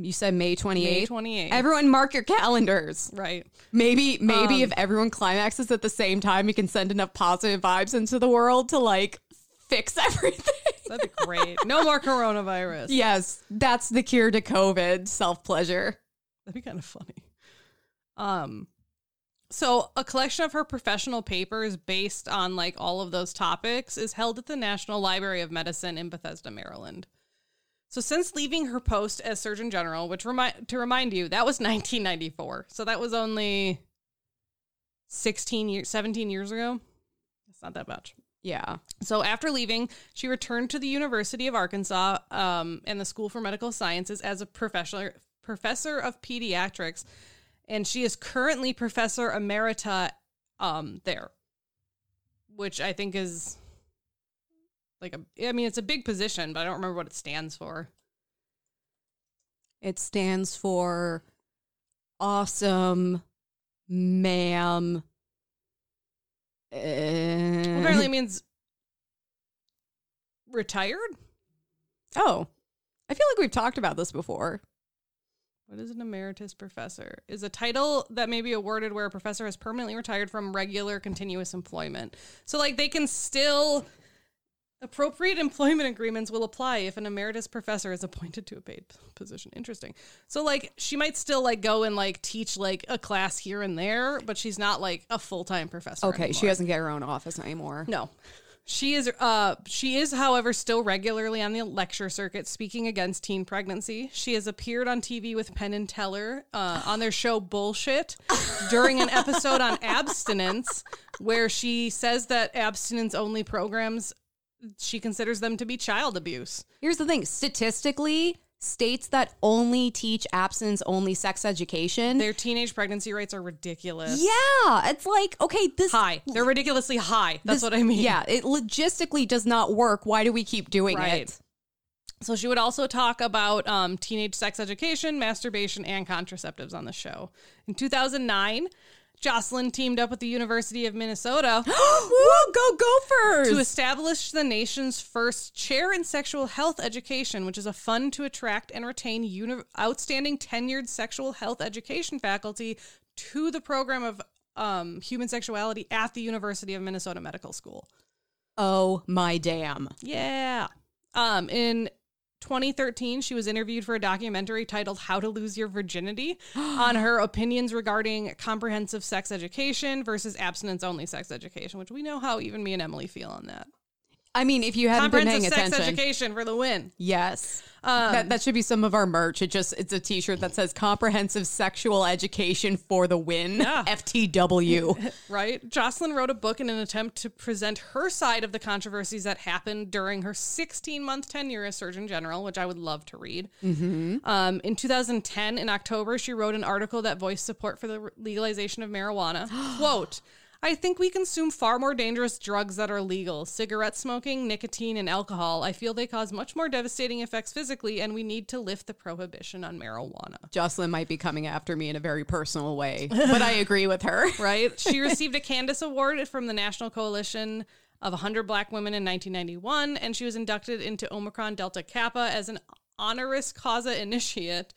You said May 28th. May 28th. Everyone mark your calendars. right. Maybe maybe Um, if everyone climaxes at the same time, you can send enough positive vibes into the world to like fix <laughs> everything. That'd be great. no more coronavirus. yes, that's the cure to COVID, self-pleasure. That'd be kind of funny. Um, so a collection of her professional papers based on like all of those topics is held at the National Library of Medicine in Bethesda, Maryland. So since leaving her post as Surgeon General, which remind to remind you, that was <laughs> 1994. So that was only 16 years, 17 years ago. It's not that much. Yeah. So after leaving, she returned to the University of Arkansas um, and the School for Medical Sciences as a professor professor of pediatrics, and she is currently professor emerita um, there, which I think is like a. I mean, it's a big position, but I don't remember what it stands for. It stands for awesome ma'am. Uh, Apparently, it means retired. oh, I feel like we've talked about this before. What is an emeritus professor? Is a title that may be awarded where a professor has permanently retired from regular continuous employment. So like they can still appropriate employment agreements will apply if an emeritus professor is appointed to a paid position. Interesting. So like she might still like go and like teach like a class here and there, but she's not like a full-time professor. Okay, she doesn't get her own office anymore. No. She is uh she is however still regularly on the lecture circuit speaking against teen pregnancy. She has appeared on TV with Penn and Teller uh, on their show Bullshit during an episode on abstinence where she says that abstinence only programs she considers them to be child abuse. Here's the thing statistically, states that only teach abstinence only sex education. Their teenage pregnancy rates are ridiculous. yeah, it's like, okay, this. High. They're ridiculously high. That's this- what I mean. Yeah, it logistically does not work. Why do we keep doing Right. it? So she would also talk about um, teenage sex education, masturbation, and contraceptives on the show. In 2009, Jocelyn teamed up with the University of Minnesota <gasps> Woo, go Gophers! to establish the nation's first chair in sexual health education, which is a fund to attract and retain uni- outstanding tenured sexual health education faculty to the program of um, human sexuality at the University of Minnesota Medical School. oh my damn. Yeah. Um, in 2013, she was interviewed for a documentary titled How to Lose Your Virginity <gasps> on her opinions regarding comprehensive sex education versus abstinence only sex education, which we know how even me and Emily feel on that. I mean, if you haven't been paying Comprehensive sex attention, education for the win. yes, Um, that that should be some of our merch. It just it's a T-shirt that says "Comprehensive Sexual Education for the Win." Yeah. <laughs> FTW. <laughs> Right? Jocelyn wrote a book in an attempt to present her side of the controversies that happened during her 16 month tenure as Surgeon General, which I would love to read. Um, in 2010, in October, she wrote an article that voiced support for the legalization of marijuana. <gasps> Quote, I think we consume far more dangerous drugs that are legal cigarette smoking, nicotine, and alcohol. I feel they cause much more devastating effects physically, and we need to lift the prohibition on marijuana. Jocelyn might be coming after me in a very personal way, but I agree with her. <laughs> right? She received a Candace Award from the National Coalition of 100 Black Women in 1991, and she was inducted into Omicron Delta Kappa as an honoris causa initiate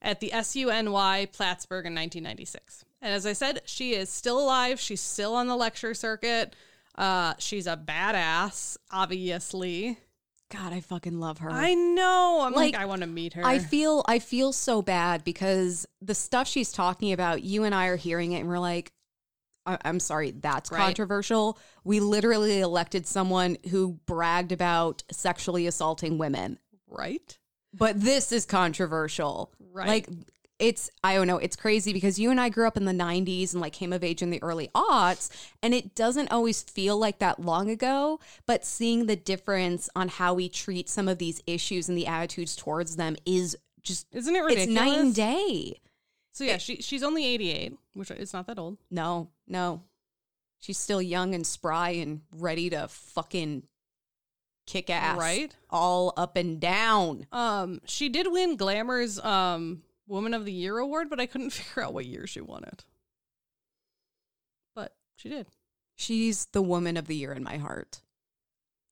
at the SUNY Plattsburgh in 1996. And as I said, she is still alive. She's still on the lecture circuit. Uh, she's a badass, obviously. God, I fucking love her. I know. I'm like, Like, I want to meet her. I feel I feel so bad because the stuff she's talking about, you and I are hearing it and we're like, I- I'm sorry, that's Right. controversial. We literally elected someone who bragged about sexually assaulting women. right? But this is controversial. Right. Like it's I don't know, it's crazy because you and I grew up in the 90s and like came of age in the early aughts and it doesn't always feel like that long ago, but seeing the difference on how we treat some of these issues and the attitudes towards them is just Isn't it ridiculous? it's night and day. So yeah, she she's only 88, which is not that old. No, no. She's still young and spry and ready to fucking kick ass. Right. All up and down. Um, she did win Glamour's um Woman of the Year award, but I couldn't <laughs> figure out what year she won it. But she did. She's the woman of the year in my heart.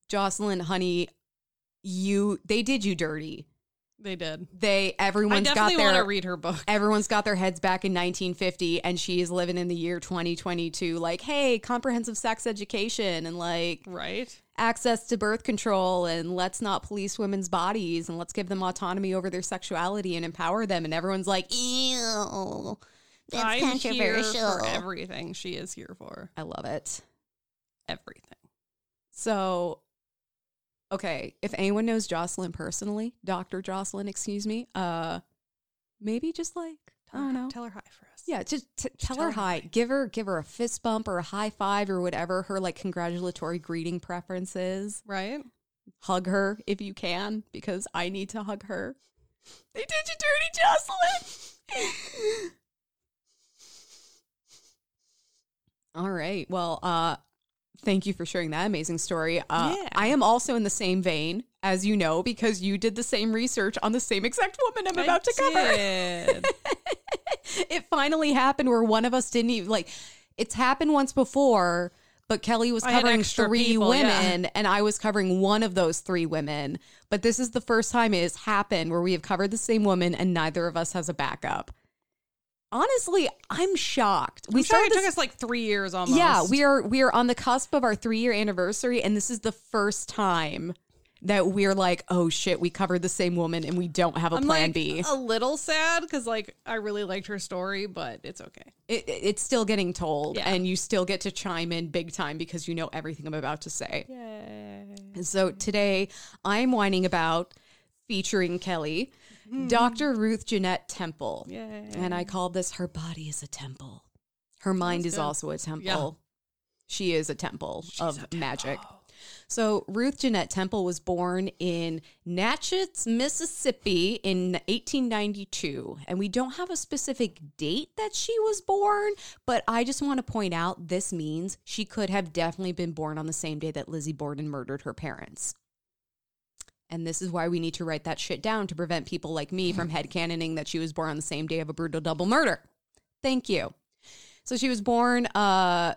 Jocelyn, honey, you they did you dirty. They did. They I everyone's got definitely want to their read her book. <laughs> everyone's got their heads back in 1950 and she is living in the year 2022 like, "Hey, comprehensive sex education and like Right? Access to birth control and let's not police women's bodies and let's give them autonomy over their sexuality and empower them." And everyone's like, "Ew." That's I'm controversial. here for everything she is here for. I love it. Everything. So, okay, if anyone knows Jocelyn personally, Dr. Jocelyn, excuse me, uh, maybe just like, I don't know. Tell her hi for. Yeah, just t- tell tell her hi. hi. Give her give her a fist bump or a high five or whatever her like congratulatory greeting preference is. Right? Hug her if you can because I need to hug her. They did you dirty, Jocelyn. All right. Well, uh thank you for sharing that amazing story. Uh Yeah. I am also in the same vein as you know because you did the same research on the same exact woman I'm about to cover. <laughs> <laughs> it finally happened where one of us didn't even like it's happened once before but Kelley was covering three people, women yeah. and i was covering one of those three women but this is the first time it has happened where we have covered the same woman and neither of us has a backup honestly i'm shocked we I'm started it took us like three years almost. yeah we are we are on the cusp of our three year anniversary and this is the first time that we're like oh shit we covered the same woman and we don't have a I'm plan like b a little sad because like I really liked her story, but it's okay. it, it- it's still getting told Yeah. and you still get to chime in big time because you know everything I'm about to say. Yay. And so today I'm whining about featuring Kelley, hmm. Dr. Ruth Jeanette Temple. Yay. And I called this Her Body is a Temple. Her mind is good. also a temple. Yeah. She is a temple of magic. So Ruth Jeanette Temple was born in Natchez, Mississippi in 1892. And we don't have a specific date that she was born, but I just want to point out this means she could have definitely been born on the same day that Lizzie Borden murdered her parents. And this is why we need to write that shit down to prevent people like me from headcanoning that she was born on the same day of a brutal double murder. Thank you. So she was born uh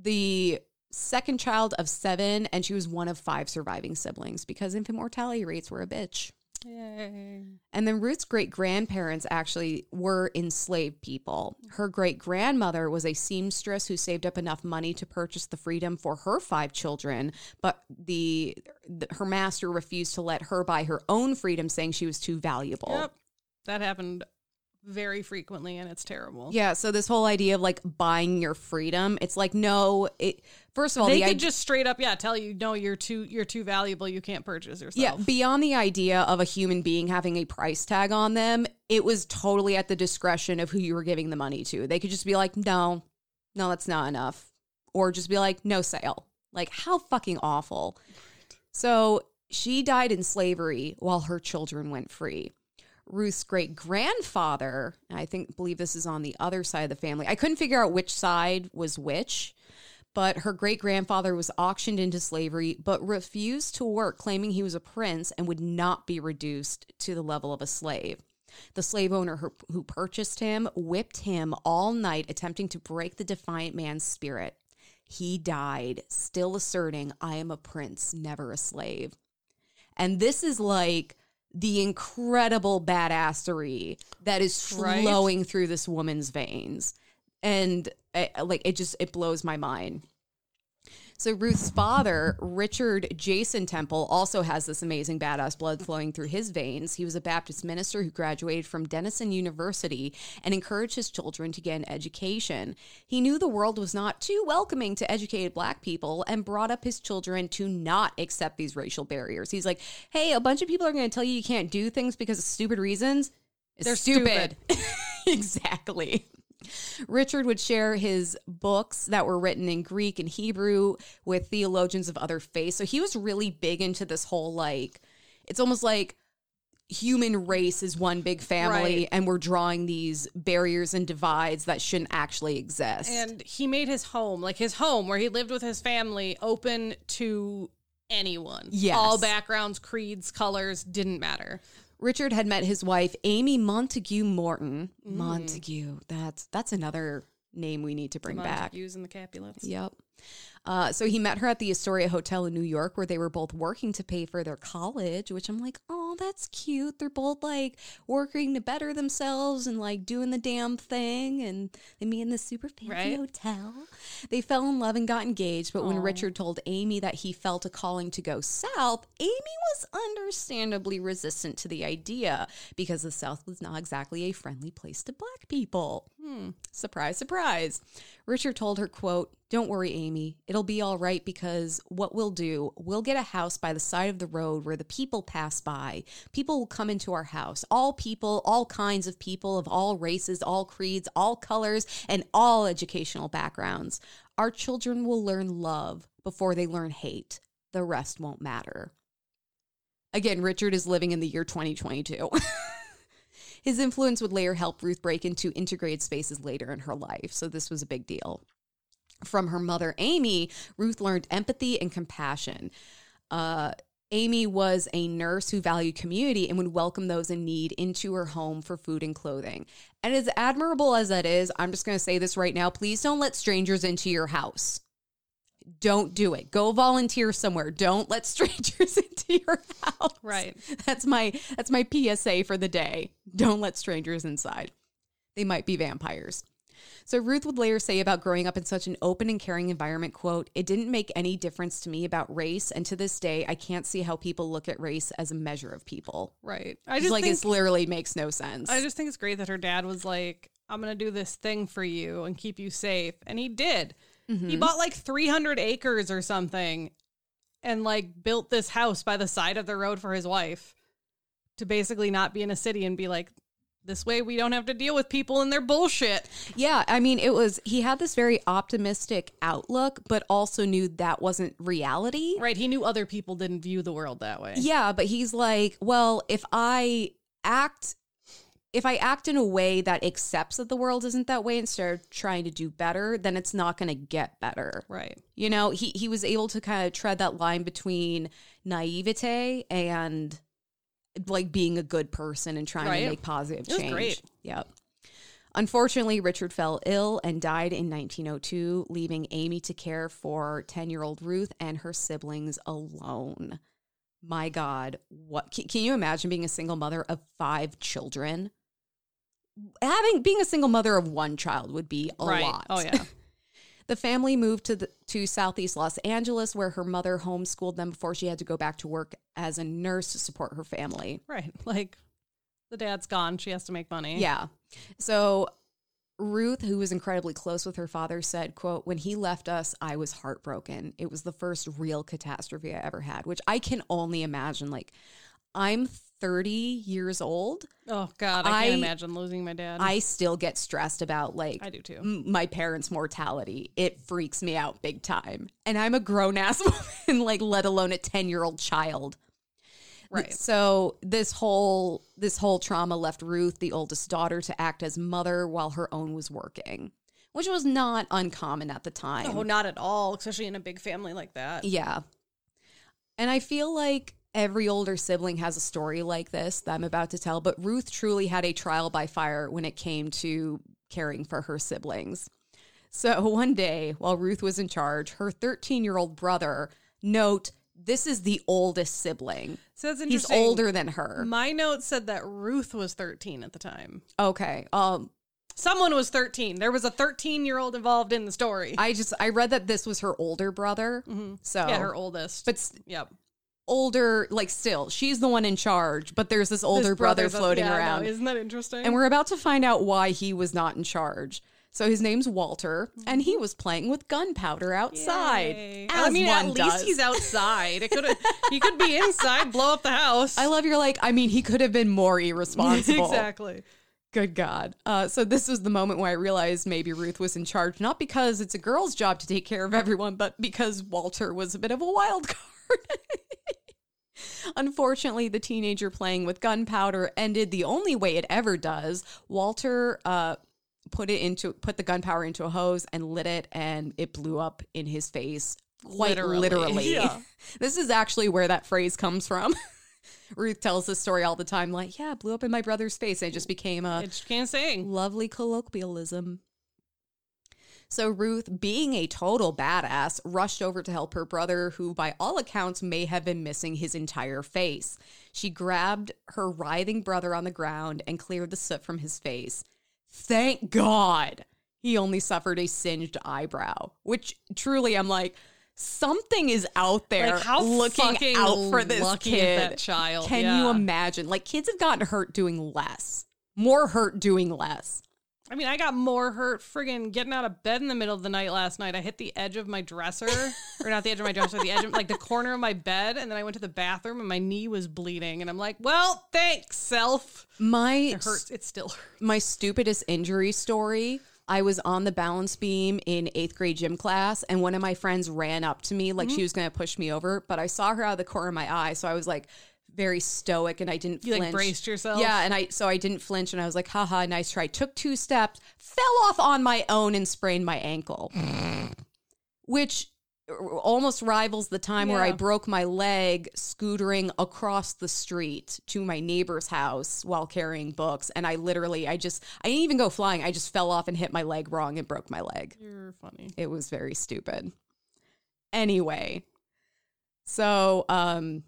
the second child of seven, and she was one of five surviving siblings because infant mortality rates were a bitch. Yay. And then Ruth's great grandparents actually were enslaved people. Her great grandmother was a seamstress who saved up enough money to purchase the freedom for her five children, but the, the her master refused to let her buy her own freedom, saying she was too valuable. Yep. That happened very frequently, and it's terrible. Yeah, so this whole idea of like buying your freedom, it's like no, it first of all they the could idea just straight up, yeah, tell you, no, you're too, you're too valuable. You can't purchase yourself. Yeah, beyond the idea of a human being having a price tag on them, it was totally at the discretion of who you were giving the money to. They could just be like, no, no, that's not enough. Or just be like, no sale. Like, how fucking awful. So she died in slavery while her children went free. Ruth's great grandfather, I think, believe this is on the other side of the family. I couldn't figure out which side was which, but her great grandfather was auctioned into slavery, but refused to work, claiming he was a prince and would not be reduced to the level of a slave. The slave owner who, purchased him whipped him all night, attempting to break the defiant man's spirit. He died, still asserting, I am a prince, never a slave. And this is like the incredible badassery that is Right. flowing through this woman's veins. And uh, like it just it blows my mind. So Ruth's father, Richard Jason Temple, also has this amazing badass blood flowing through his veins. He was a Baptist minister who graduated from Denison University and encouraged his children to get an education. He knew the world was not too welcoming to educated black people and brought up his children to not accept these racial barriers. He's like, "Hey, a bunch of people are going to tell you you can't do things because of stupid reasons. It's They're stupid." <laughs> exactly. Richard would share his books that were written in Greek and Hebrew with theologians of other faiths. So he was really big into this whole like, it's almost like human race is one big family Right. and we're drawing these barriers and divides that shouldn't actually exist. And he made his home, like his home where he lived with his family, open to anyone. Yes. All backgrounds, creeds, colors didn't matter. Richard had met his wife Amy Montague Morton. Mm. Montague, that's that's another name we need to bring back. Montagues and the Capulets. Yep. Uh, so he met her at the Astoria Hotel in New York, where they were both working to pay for their college. Which I'm like, oh, that's cute. They're both like working to better themselves and like doing the damn thing, and they meet in this super fancy Right. hotel. They fell in love and got engaged. But when Richard told Amy that he felt a calling to go south, Amy was understandably resistant to the idea because the South was not exactly a friendly place to black people. Surprise, surprise. Richard told her, quote, Don't worry, Amy. It'll be all right because what we'll do, we'll get a house by the side of the road where the people pass by. People will come into our house. All people, all kinds of people of all races, all creeds, all colors, and all educational backgrounds. Our children will learn love before they learn hate. The rest won't matter. Again, Richard is living in the year 2022. <laughs> His influence would later help Ruth break into integrated spaces later in her life, so this was a big deal. From her mother, Amy, Ruth learned empathy and compassion. Uh, Amy was a nurse who valued community and would welcome those in need into her home for food and clothing. And as admirable as that is, I'm just going to say this right now please don't let strangers into your house. Don't do it. Go volunteer somewhere. Don't let <laughs> strangers into your house. Right. That's my that's my PSA for the day. Don't let strangers inside. They might be vampires. So Ruth would later say about growing up in such an open and caring environment, quote, "It didn't make any difference to me about race, and to this day I can't see how people look at race as a measure of people." Right. I just like think it literally makes no sense. I just think it's great that her dad was like, I'm going to do this thing for you and keep you safe. And he did. Mm-hmm. He bought like 300 acres or something and like built this house by the side of the road for his wife to basically not be in a city and be like, this way we don't have to deal with people and their bullshit. Yeah, I mean, it was he had this very optimistic outlook, but also knew that wasn't reality. Right. He knew other people didn't view the world that way. Yeah, but he's like, well, if I act if I act in a way that accepts that the world isn't that way instead of trying to do better, then it's not going to get better. Right. You know, he he was able to kind of tread that line between naivete and like being a good person and trying Right. to make positive change. great. Yep. Unfortunately, Richard fell ill and died in 1902, leaving Amy to care for 10 year old Ruth and her siblings alone. My God, what can, can you imagine being a single mother of five children? Having being a single mother of one child would be a right. Oh, lot. Oh, yeah. <laughs> The family moved to the, to Southeast Los Angeles, where her mother homeschooled them before she had to go back to work as a nurse to support her family. right. <laughs> Like, The dad's gone. She has to make money. Yeah. So Ruth, who was incredibly close with her father, said, quote, when he left us, I was heartbroken. It was the first real catastrophe I ever had, which I can only imagine. Like, I'm 30 years old. Oh God, I can't I- imagine losing my dad. I still get stressed about like I do too. m- my parents' mortality. It freaks me out big time. And I'm a grown ass <laughs> woman, like let alone a 10 year old child. Right. So this whole this whole trauma left Ruth, the oldest daughter, to act as mother while her own was working, which was not uncommon at the time. Oh, not at all, especially in a big family like that. Yeah. And I feel like every older sibling has a story like this that I'm about to tell, but Ruth truly had a trial by fire when it came to caring for her siblings. So <laughs> one day, while Ruth was in charge, her 13 year old brother, note, this is the oldest sibling. So that's interesting. He's older than her. My note said that Ruth was 13 at the time. Okay. Um, Someone was 13. There was a 13 year old involved in the story. I just I read that this was her older brother. So yeah, her oldest. but yep. Older like still, she's the one in charge, but there's this older This brother floating yeah, around. Isn't that interesting? And we're about to find out why he was not in charge. So his name's Walter, and he was playing with gunpowder outside. I mean, at least does. he's <laughs> outside. It could he could be inside, blow up the house. I love you're like, I mean, he could have been more <laughs> irresponsible. exactly. Good God. Uh, so this was the moment where I realized maybe Ruth was in charge, not because it's a girl's job to take care of everyone, but because Walter was a bit of a wild <laughs> card. Unfortunately, the teenager playing with gunpowder ended the only way it ever does. Walter uh, put it into put the gunpowder into a hose and lit it, and it blew up in his face. Quite Literally. literally. <laughs> Yeah. <laughs> this is actually where that phrase comes from. <laughs> Ruth tells this story all the time, like, yeah, it blew up in my brother's face. And it just became a It can't sing. lovely colloquialism. So Ruth, being a total badass, rushed over to help her brother, who by all accounts may have been missing his entire face. She grabbed her writhing brother on the ground and cleared the soot from his face. Thank God he only suffered a singed eyebrow, which truly I'm like, something is out there Like, how looking fucking out for this kid. that child? Can you imagine? Like kids have gotten hurt doing less, more hurt doing less. I mean, I got more hurt friggin' getting out of bed in the middle of the night last night. I hit the edge of my dresser, <laughs> or not the edge of my dresser, the edge of like the corner of my bed, and then I went to the bathroom and my knee was bleeding, and I'm like, "Well, thanks, self." My It hurts. It still hurts. my stupidest injury story. I was on the balance beam in eighth grade gym class, and one of my friends ran up to me like she mm-hmm. was going to push me over, but I saw her out of the corner of my eye, so I was like very stoic and I didn't You, like, braced yourself? Yeah, and I so I didn't flinch, and I was like, haha, nice try. Took two steps, fell off on my own, and sprained my ankle, <laughs> which almost rivals the time where I broke my leg scootering across the street to my neighbor's house while carrying books. And I literally, I just, I didn't even go flying. I just fell off and hit my leg wrong and broke my leg. You're funny. It was very stupid. Anyway, so um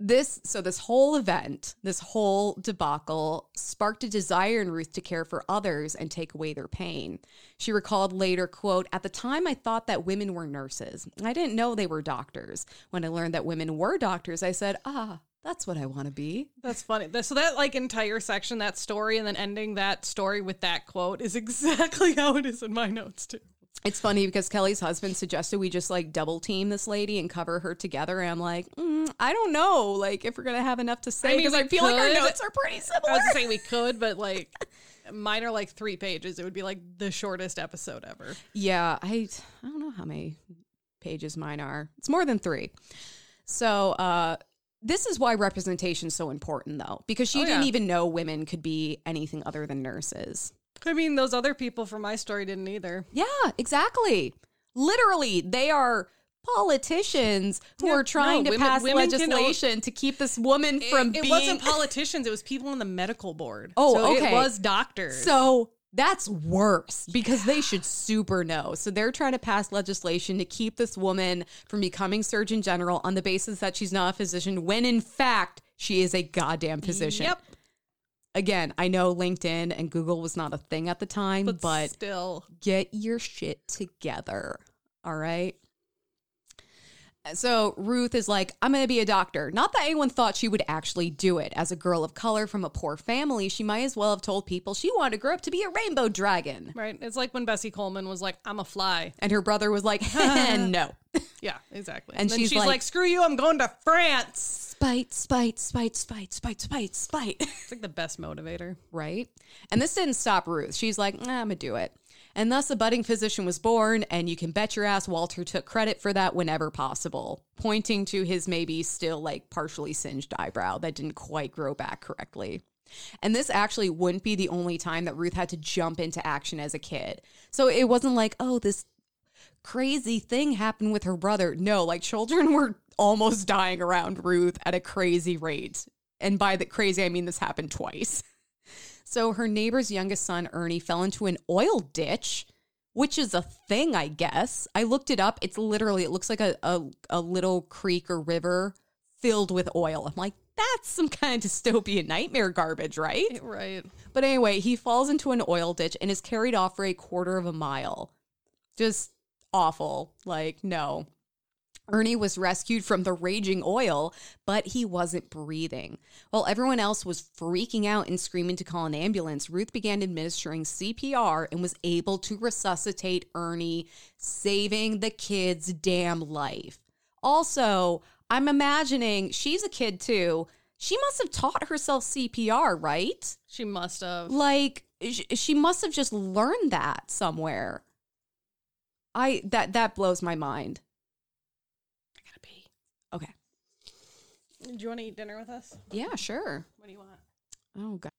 this so this whole event, this whole debacle sparked a desire in Ruth to care for others and take away their pain. She recalled later, quote, "At the time I thought that women were nurses. I didn't know they were doctors. When I learned that women were doctors, I said, "Ah, that's what I want to be." That's funny. So that like entire section, that story, and then ending that story with that quote is <laughs> exactly how it is in my notes too. It's funny because Kelley's husband suggested we just like double team this lady and cover her together. And I'm like, mm, I don't know, like if we're gonna have enough to say I mean, because I, feel like our notes are pretty similar. I was saying we could, but like <laughs> mine are like three pages. It would be like the shortest episode ever. Yeah, I I don't know how many pages mine are. It's more than three. So uh this is why representation is so important though, because she Oh, didn't yeah. even know women could be anything other than nurses. I mean, those other people from my story didn't either. Yeah, exactly. Literally, they are politicians who Yeah, are trying no, to women- pass women can legislation to keep this woman from it, it being wasn't politicians; it was people on the medical board. Oh, so okay. It was doctors. So that's worse because they should super know. So they're trying to pass legislation to keep this woman from becoming Surgeon General on the basis that she's not a physician, when in fact she is a goddamn physician. Yep. Again, I know LinkedIn and Google was not a thing at the time, But, but still, get your shit together. All right. So Ruth is like, I'm going to be a doctor. Not that anyone thought she would actually do it. As a girl of color from a poor family, she might as well have told people she wanted to grow up to be a rainbow dragon. Right. It's like when Bessie Coleman was like, I'm a fly. And her brother was like, <laughs> <laughs> no. Yeah, exactly. And then she's she's like- like, screw you, I'm going to France. Spite, spite, spite, spite, spite, spite, spite. <laughs> It's like the best motivator. right? And this didn't stop Ruth. She's like, nah, I'm gonna do it. And thus a budding physician was born, and you can bet your ass Walter took credit for that whenever possible, pointing to his maybe still like partially singed eyebrow that didn't quite grow back correctly. And this actually wouldn't be the only time that Ruth had to jump into action as a kid. So it wasn't like, oh, this crazy thing happened with her brother. No, like children <laughs> were almost dying around Ruth at a crazy rate. And by the crazy, I mean this happened twice. <laughs> So her neighbor's youngest son, Ernie, fell into an oil ditch, which is a thing, I guess. I looked it up. It's literally, it looks like a, a, a little creek or river filled with oil. I'm like, that's some kind of dystopian nightmare garbage, right? Right. But anyway, he falls into an oil ditch and is carried off for a quarter of a mile. Just awful. Like, no. Ernie was rescued from the raging oil, but he wasn't breathing. While everyone else was freaking out and screaming to call an ambulance, Ruth began administering CPR and was able to resuscitate Ernie, saving the kid's damn life. Also, I'm imagining she's a kid too. She must have taught herself CPR, right? She must have. like she must have just learned that somewhere i that that blows my mind I gotta pee. okay Do you want to eat dinner with us? yeah sure What do you want? oh god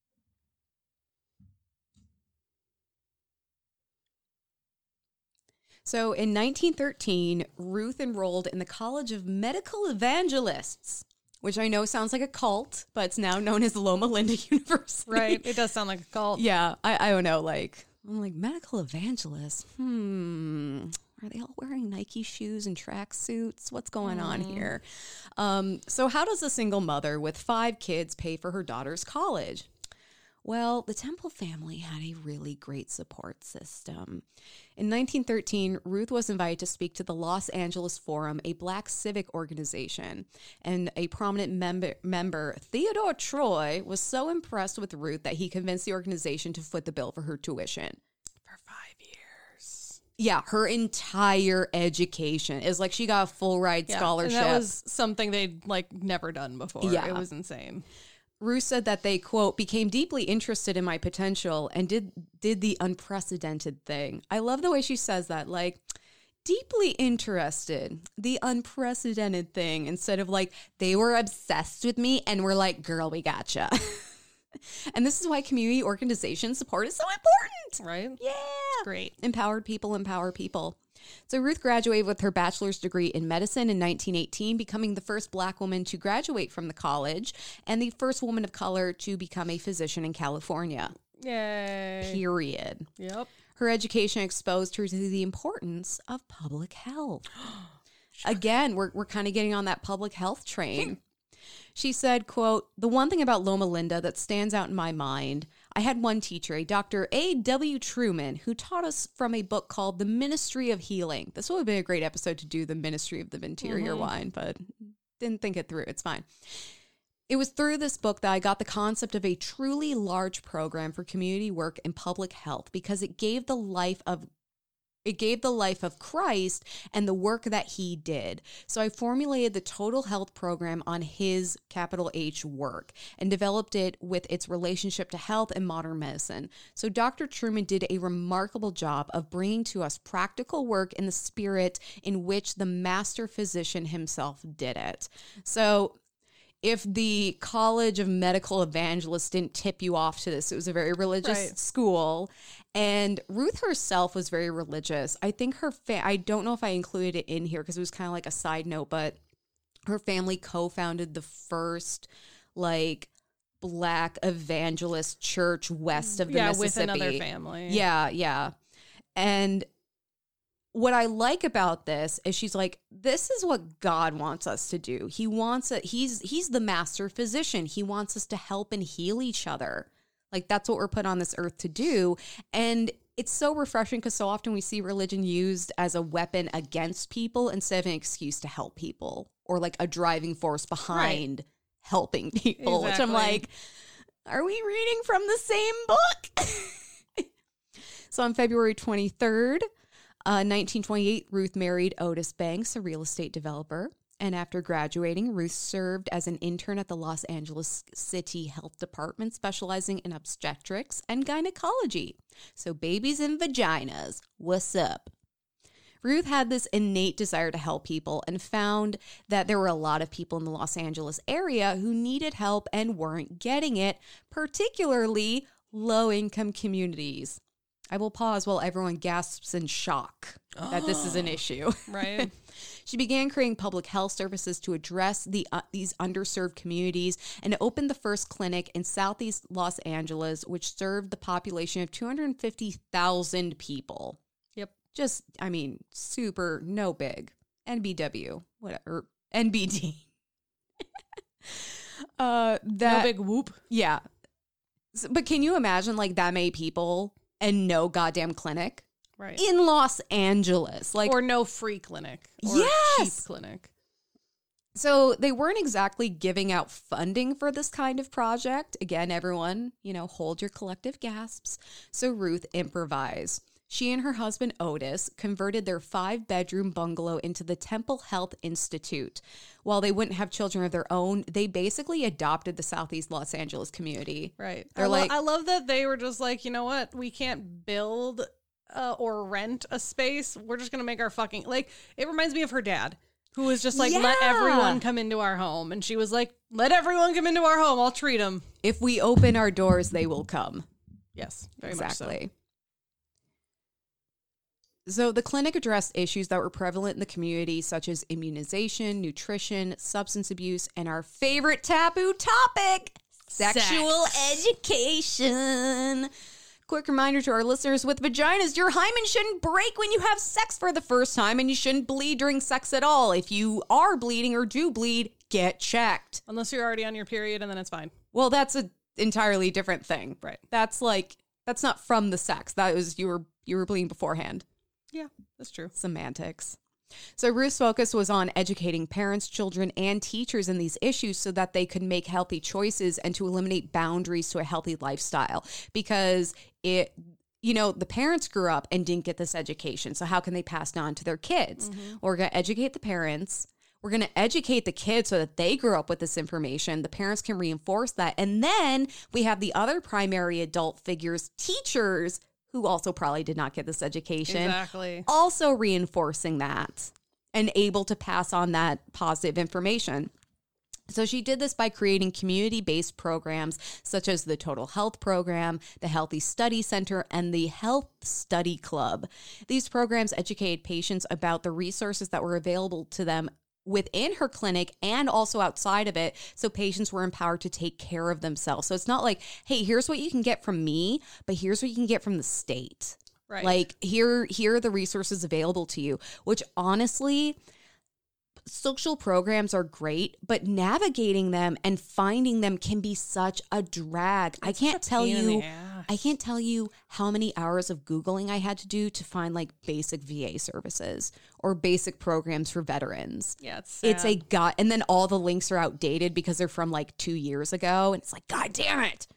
so in 1913 ruth enrolled in the college of medical evangelists which i know sounds like a cult but it's now known as loma linda <laughs> university Right. It does sound like a cult. Yeah, I, I don't know. Like, I'm like medical evangelists. Hmm. Are they all wearing Nike shoes and tracksuits? What's going on here? Um, so, how does a single mother with five kids pay for her daughter's college? Well, the Temple family had a really great support system. In 1913, Ruth was invited to speak to the Los Angeles Forum, a black civic organization. And a prominent member, member, Theodore Troy, was so impressed with Ruth that he convinced the organization to foot the bill for her tuition. For five years. Yeah, her entire education is like she got a full ride Yeah, scholarship. And that was something they'd like never done before. Yeah. It was insane. Ruth said that they quote became deeply interested in my potential and did did the unprecedented thing. I love the way she says that, like deeply interested, the unprecedented thing, instead of like they were obsessed with me and were like, "Girl, we gotcha." <laughs> <laughs> and this is why community organization support is so important. Right? Yeah, Great. empowered people empower people. So Ruth graduated with her bachelor's degree in medicine in 1918, becoming the first black woman to graduate from the college and the first woman of color to become a physician in California. Yay. Period. Yep. Her education exposed her to the importance of public health. <gasps> Again, we're, we're kind of getting on that public health train. <laughs> She said, quote, the one thing about Loma Linda that stands out in my mind, I had one teacher, a Dr. A.W. Truman, who taught us from a book called The Ministry of Healing. This would have been a great episode to do the Ministry of the Interior mm-hmm. wine, but didn't think it through. It's fine. It was through this book that I got the concept of a truly large program for community work and public health because it gave the life of it gave the life of Christ and the work that he did. So I formulated the total health program on his capital H work and developed it with its relationship to health and modern medicine. So Dr. Truman did a remarkable job of bringing to us practical work in the spirit in which the master physician himself did it. So if the College of Medical Evangelists didn't tip you off to this, it was a very religious Right. school. And Ruth herself was very religious. I think her, fa- I don't know if I included it in here because it was kind of like a side note, but her family co founded the first, like, black evangelist church west of the yeah, with another family. Yeah, yeah. And what I like about this is she's like, this is what God wants us to do. He wants it. He's he's the master physician. He wants us to help and heal each other. Like that's what we're put on this earth to do. And it's so refreshing because so often we see religion used as a weapon against people instead of an excuse to help people or like a driving force behind helping people, which I'm like, are we reading from the same book? <laughs> so on February 23rd, uh, 1928, Ruth married Otis Banks, a real estate developer. And after graduating, Ruth served as an intern at the Los Angeles City Health Department, specializing in obstetrics and gynecology. So, babies and vaginas, what's up? Ruth had this innate desire to help people and found that there were a lot of people in the Los Angeles area who needed help and weren't getting it, particularly low income communities. I will pause while everyone gasps in shock that this is an ah. issue. Right. <laughs> She began creating public health services to address the uh, these underserved communities and opened the first clinic in Southeast Los Angeles, which served the population of 250,000 people. Yep. Just, I mean, super no big. NBW, whatever, NBD. <laughs> uh, that no big whoop. yeah. S- But can you imagine like that many people and no goddamn clinic Right. in Los Angeles? Like, or no free clinic. Or Yes! cheap clinic. So they weren't exactly giving out funding for this kind of project. Again, everyone, you know, hold your collective gasps. So Ruth improvised. She and her husband Otis converted their five bedroom bungalow into the Temple Health Institute. While they wouldn't have children of their own, they basically adopted the Southeast Los Angeles community. Right. They're I, lo- like- I love that they were just like, you know what? We can't build uh, or rent a space. We're just gonna make our fucking like. It reminds me of her dad, who was just like, let everyone come into our home, and she was like, let everyone come into our home. I'll treat them. If we open our doors, they will come. Yes, very much so. exactly. So the clinic addressed issues that were prevalent in the community, such as immunization, nutrition, substance abuse, and our favorite taboo topic, sexual education. Quick reminder to our listeners with vaginas your hymen shouldn't break when you have sex for the first time, and you shouldn't bleed during sex at all. If you are bleeding or do bleed, get checked. Unless you're already on your period, and then it's fine. Well, that's a entirely different thing. Right. That's like that's not from the sex. That was you were you were bleeding beforehand. Yeah, that's true. Semantics. So Ruth's focus was on educating parents, children, and teachers in these issues so that they could make healthy choices and to eliminate boundaries to a healthy lifestyle. Because it you know, the parents grew up and didn't get this education. So how can they pass it on to their kids? Mm-hmm. We're going to educate the parents. We're going to educate the kids so that they grow up with this information. The parents can reinforce that. And then we have the other primary adult figures, teachers, who also probably did not get this education Exactly. also reinforcing that and able to pass on that positive information. So she did this by creating community based programs such as the Total Health Program, the Healthy Study Center, and the Health Study Club. These programs educated patients about the resources that were available to them within her clinic and also outside of it so patients were empowered to take care of themselves. So it's not like, hey, here's what you can get from me, but here's what you can get from the state. Right. Like here here are the resources available to you, which honestly social programs are great, but navigating them and finding them can be such a drag. I can't tell pain in the you. I can't tell you how many hours of googling I had to do to find like basic VA services or basic programs for veterans. yeah, it's It's a sad. god and then all the links are outdated because they're from like 2 years ago and it's like god damn it.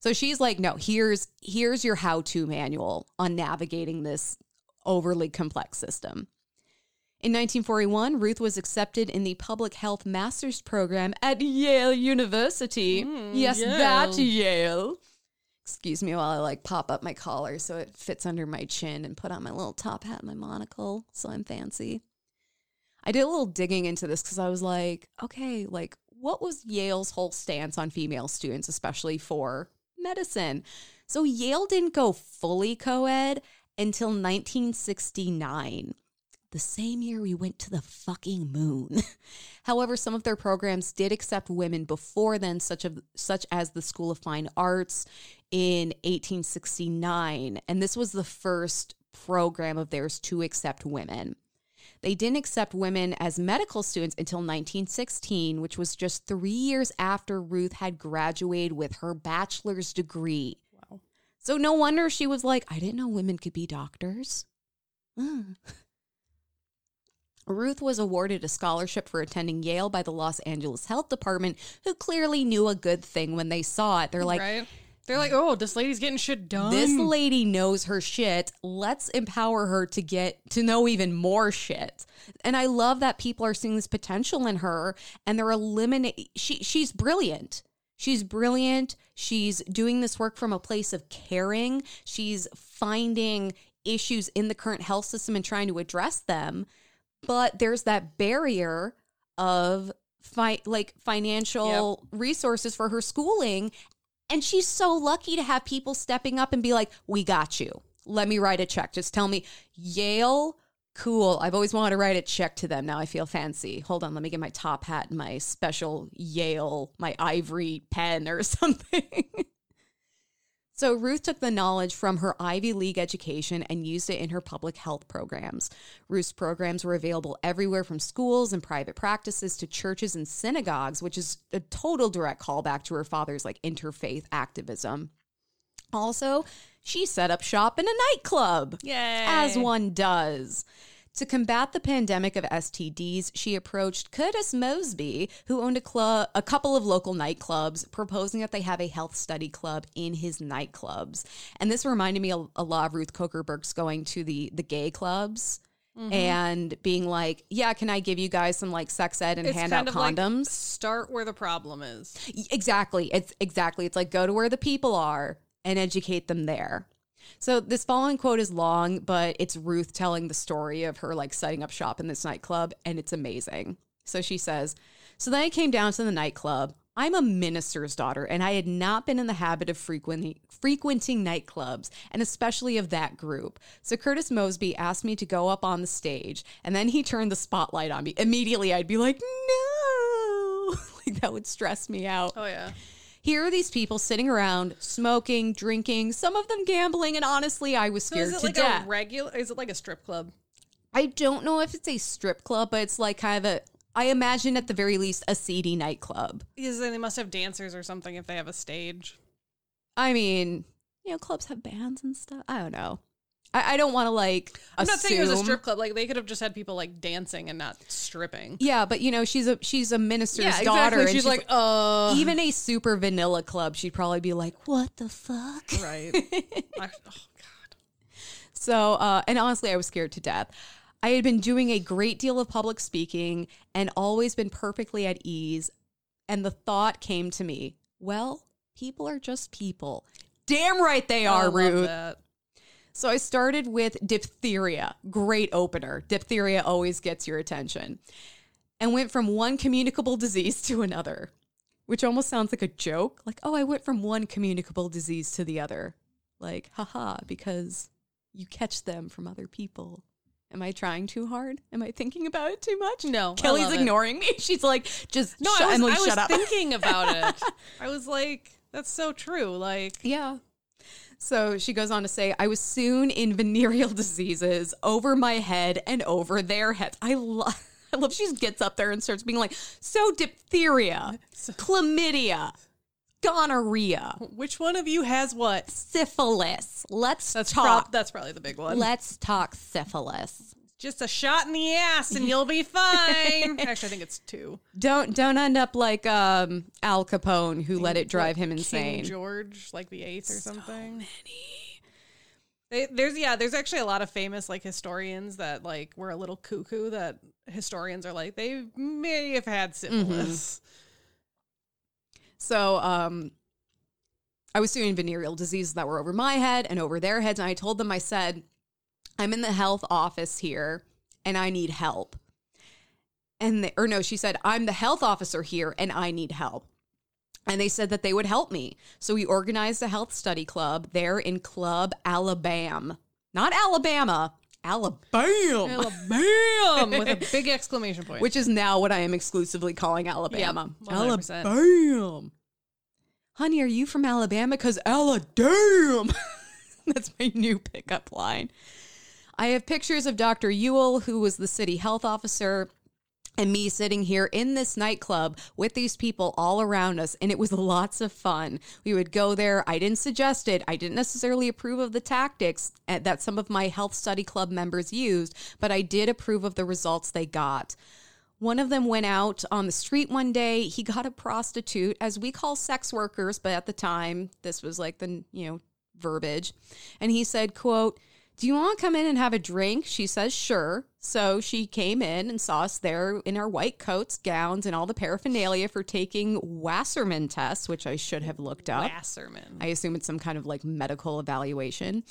So she's like no, here's here's your how-to manual on navigating this overly complex system. In 1941, Ruth was accepted in the Public Health Master's Program at Yale University. Hmm, yes, that Yale. Excuse me while I like pop up my collar so it fits under my chin and put on my little top hat and my monocle so I'm fancy. I did a little digging into this because I was like, okay, like what was Yale's whole stance on female students, especially for medicine? So Yale didn't go fully co ed until 1969 the same year we went to the fucking moon. <laughs> However, some of their programs did accept women before then, such of such as the School of Fine Arts in 1869, and this was the first program of theirs to accept women. They didn't accept women as medical students until 1916, which was just three years after Ruth had graduated with her bachelor's degree. Wow. So no wonder she was like, I didn't know women could be doctors. Mm. <laughs> Ruth was awarded a scholarship for attending Yale by the Los Angeles Health Department, who clearly knew a good thing when they saw it. They're like, right? They're like, oh, this lady's getting shit done. this lady knows her shit. Let's empower her to get to know even more shit. And I love that people are seeing this potential in her and they're eliminating she she's brilliant. She's brilliant. She's doing this work from a place of caring. She's finding issues in the current health system and trying to address them. But there's that barrier of fi- like financial resources for her schooling and she's so lucky to have people stepping up and be like, we got you. Let me write a check. Just tell me, Yale, cool. I've always wanted to write a check to them. Now I feel fancy. Hold on, let me get my top hat and my special Yale, my ivory pen or <laughs> something. So Ruth took the knowledge from her Ivy League education and used it in her public health programs. Ruth's programs were available everywhere from schools and private practices to churches and synagogues, which is a total direct callback to her father's like interfaith activism. Also, she set up shop in a nightclub. Yay. As one does. To combat the pandemic of STDs, she approached Curtis Mosby, who owned a club, a couple of local nightclubs, proposing that they have a health study club in his nightclubs. And this reminded me a, a lot of Ruth Coker going to the the gay clubs mm-hmm. and being like, "Yeah, can I give you guys some like sex ed and It's hand out of like condoms?" start where the problem is. Exactly. It's exactly. It's like go to where the people are and educate them there. So this following quote is long, but it's Ruth telling the story of her like setting up shop in this nightclub and it's amazing. So she says, "So then I came down to the nightclub. I'm a minister's daughter and I had not been in the habit of frequenting frequenting nightclubs and especially of that group. So Curtis Mosby asked me to go up on the stage and then he turned the spotlight on me. Immediately I'd be like, "No." <laughs> like that would stress me out. Oh yeah. Here are these people sitting around, smoking, drinking, some of them gambling, and honestly, I was scared So is it to like death. a regular? Is it like a strip club? I don't know if it's a strip club, but it's like kind of a. I imagine at the very least a seedy nightclub. Because they must have dancers or something if they have a stage. I mean, you know, clubs have bands and stuff. I don't know. I, I don't want to like. I'm not saying it was a assume- strip club. Like they could have just had people like dancing and not stripping. Yeah, but you know, she's a she's a minister's Yeah, daughter, exactly. and She's, like, uh, even a super vanilla club, she'd probably be like, "What the fuck?" right. <laughs> I, oh god. So, uh, and honestly, I was scared to death. I had been doing a great deal of public speaking and always been perfectly at ease. And the thought came to me, well, people are just people. Damn right they I are, love Ruth. that. So I started with diphtheria. Great opener. Diphtheria always gets your attention. And went from one communicable disease <laughs> to another, which almost sounds like a joke. Like, oh, I went from one communicable disease to the other. Like, haha, because you catch them from other people. Am I trying too hard? Am I thinking about it too much? No, Kelley's love it. ignoring me. <laughs> She's like, just No, shut, I was, Emily, I was shut up. thinking about it. <laughs> I was like, that's so true. Like, Yeah. So she goes on to say, I was soon in venereal <laughs> diseases over my head and over their heads. I love. <laughs> I love she just gets up there and starts being like, so diphtheria, chlamydia, gonorrhea, which one of you has what? syphilis. Let's That's talk. that's probably the big one. Let's talk syphilis. Just a shot in the ass and you'll be fine. <laughs> Actually, I think it's two. Don't don't end up like um, Al Capone, who let it drive him King insane. George, like the eighth or something. They, there's yeah, there's actually a lot of famous like historians that like were a little cuckoo that historians are like they may have had syphilis. So um I was doing venereal diseases that were over my head and over their heads. And I told them, I said, I'm in the health office here and I need help. And they, or no, she said, I'm the health officer here and I need help. And they said that they would help me. So we organized a health study club there in Club Alabama. Not Alabama, Alabama. Alabama <laughs> with a big exclamation point. Which is now what I am exclusively calling Alabama. Yep, Alabama. Honey, are you from Alabama? Because Alabama. <laughs> That's my new pickup line. I have pictures of Dr. Ewell, who was the city health officer. and me sitting here in this nightclub with these people all around us and it was <laughs> lots of fun we would go there i didn't suggest it i didn't necessarily approve of the tactics that some of my health study club members used but i did approve of the results they got one of them went out on the street one day he got a prostitute as we call sex workers but at the time this was like the you know verbiage and he said quote do you want to come in and have a drink? She says, sure. So she came in and saw us there in our white coats, gowns, and all the paraphernalia for taking Wasserman tests, which I should have looked up. Wasserman. I assume it's some kind of like medical evaluation.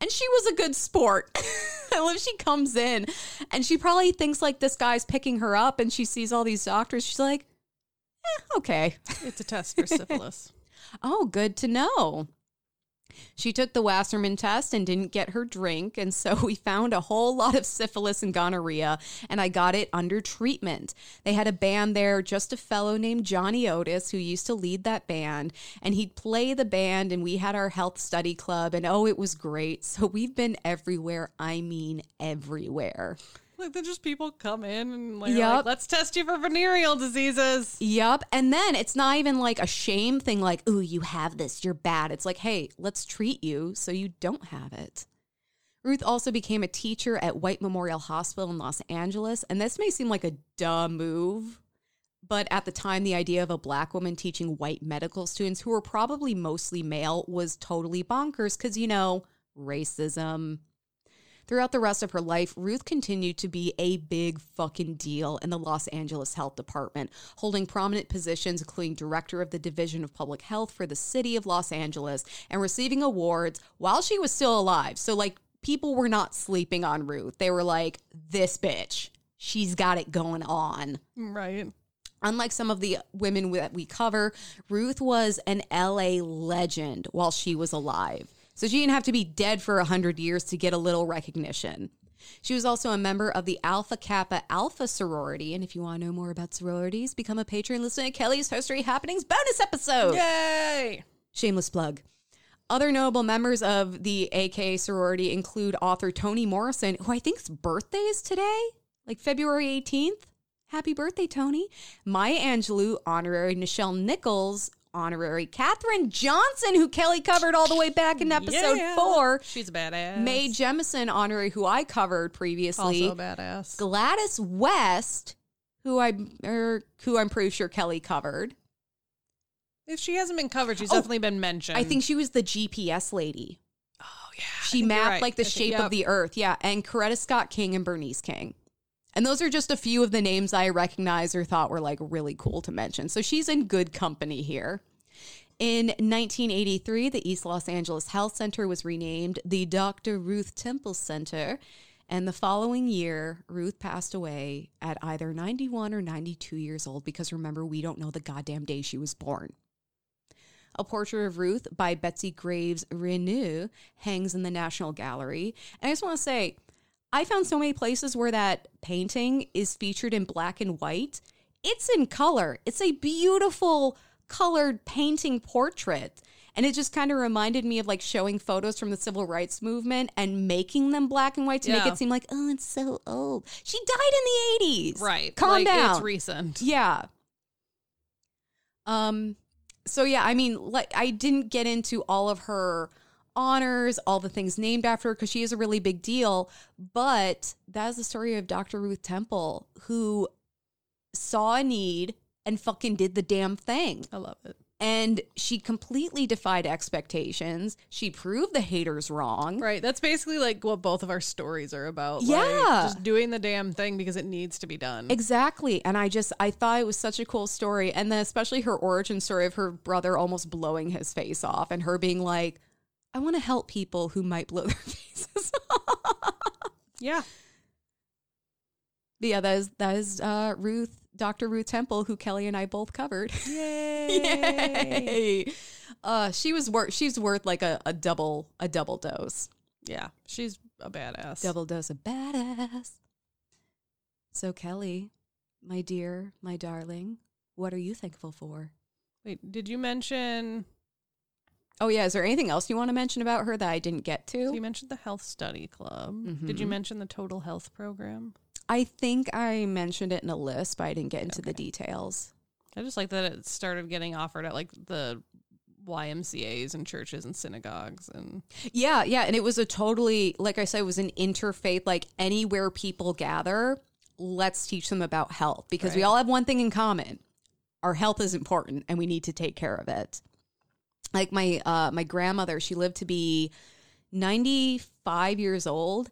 And she was a good sport. <laughs> I love she comes in and she probably thinks like this guy's picking her up and she sees all these doctors. She's like, eh, okay. It's a test for syphilis. <laughs> Oh, good to know. She took the Wasserman test and didn't get her drink. And so <laughs> we found a whole lot of syphilis and gonorrhea, and I got it under treatment. They had a band there, just a fellow named Johnny Otis, who used to lead that band, and he'd play the band, and we had our health study club, and oh, it was great. So we've been everywhere. I mean, everywhere. Like then just people come in and like, Yup. like, let's test you for venereal diseases. Yup. And then it's not even like a shame thing, like, ooh, you have this, you're bad. It's like, hey, let's treat you so you don't have it. Ruth also became a teacher at White Memorial Hospital in Los Angeles. And this may seem like a dumb move, but at the time, the idea of a black woman teaching white medical students who were probably mostly male was totally bonkers because, you know, racism. Throughout the rest of her life, Ruth continued to be a big fucking deal in the Los Angeles Health Department, holding prominent positions, including director of the Division of Public Health for the city of Los Angeles, and receiving awards while she was still alive. So, like, people were not sleeping on Ruth. They were like, this bitch, she's got it going on. Right. Unlike some of the women that we cover, Ruth was an LA legend while she was alive. So she didn't have to be dead for 100 years to get a little recognition. She was also a member of the Alpha Kappa Alpha sorority. And if you want to know more about sororities, become a patron. Listen to Kelley's Herstory Happenings bonus episode. Yay! Shameless plug. Other notable members of the AK sorority include author Toni Morrison, who I think's birthday is today, like February 18th. Happy birthday, Toni. Maya Angelou, honorary Nichelle Nichols, honorary Katherine Johnson, who Kelley covered all the way back in episode Yeah. four. She's a badass. Mae Jemison, honorary, who I covered previously. also badass. Gladys West, who I er, who I'm pretty sure Kelley covered. If she hasn't been covered, she's Oh, definitely been mentioned. I think she was the GPS lady. Oh yeah. She mapped right. like the I think- shape yep. of the earth. Yeah. And Coretta Scott King and Bernice King. And those are just a few of the names I recognized or thought were like really cool to mention. So she's in good company here. In 1983, the East Los Angeles Health Center was renamed the Dr. Ruth Temple Center. And the following year, Ruth passed away at either 91 or 92 years old because remember, we don't know the goddamn day she was born. A portrait of Ruth by Betsy Graves Reyneau hangs in the National Gallery. And I just want to say, I found so many places where that painting is featured in black and white. It's in color. It's a beautiful colored painting portrait. And it just kind of reminded me of like showing photos from the civil rights movement and making them black and white to make it seem like, oh, it's so old. She died in the 80s. Right. Calm like, down. It's recent. Yeah. Um so yeah, I mean like I didn't get into all of her honors, all the things named after her cuz she is a really big deal, but that is the story of Dr. Ruth Temple who saw a need and fucking did the damn thing. I love it. And she completely defied expectations. She proved the haters wrong. Right. That's basically like what both of our stories are about. like, Yeah. just doing the damn thing because it needs to be done. Exactly. And I just I thought it was such a cool story. And then especially her origin story of her brother almost blowing his face off and her being like, I want to help people who might blow their <laughs> faces off. yeah. But yeah, that is that is uh Ruth, Dr. Ruth Temple, who Kelley and I both covered. <laughs> Yay. Yay. Uh she was worth she's worth like a, a double a double dose. Yeah. She's a badass. Double dose of badass. So Kelley, my dear, my darling, what are you thankful for? Wait, did you mention Oh yeah, is there anything else you want to mention about her that I didn't get so you mentioned the health study club? Did you Mhm. mention the total health program? I think I mentioned it in a list, but I didn't get into the details. I just like that it started getting offered at like the YMCA's and churches and synagogues and Yeah, yeah. And it was a totally, like I said, it was an interfaith, like anywhere people gather, let's teach them about health because we all have one thing in common. Our health is important and we need to take care of it. Like my uh my grandmother, she lived to be 95 years old.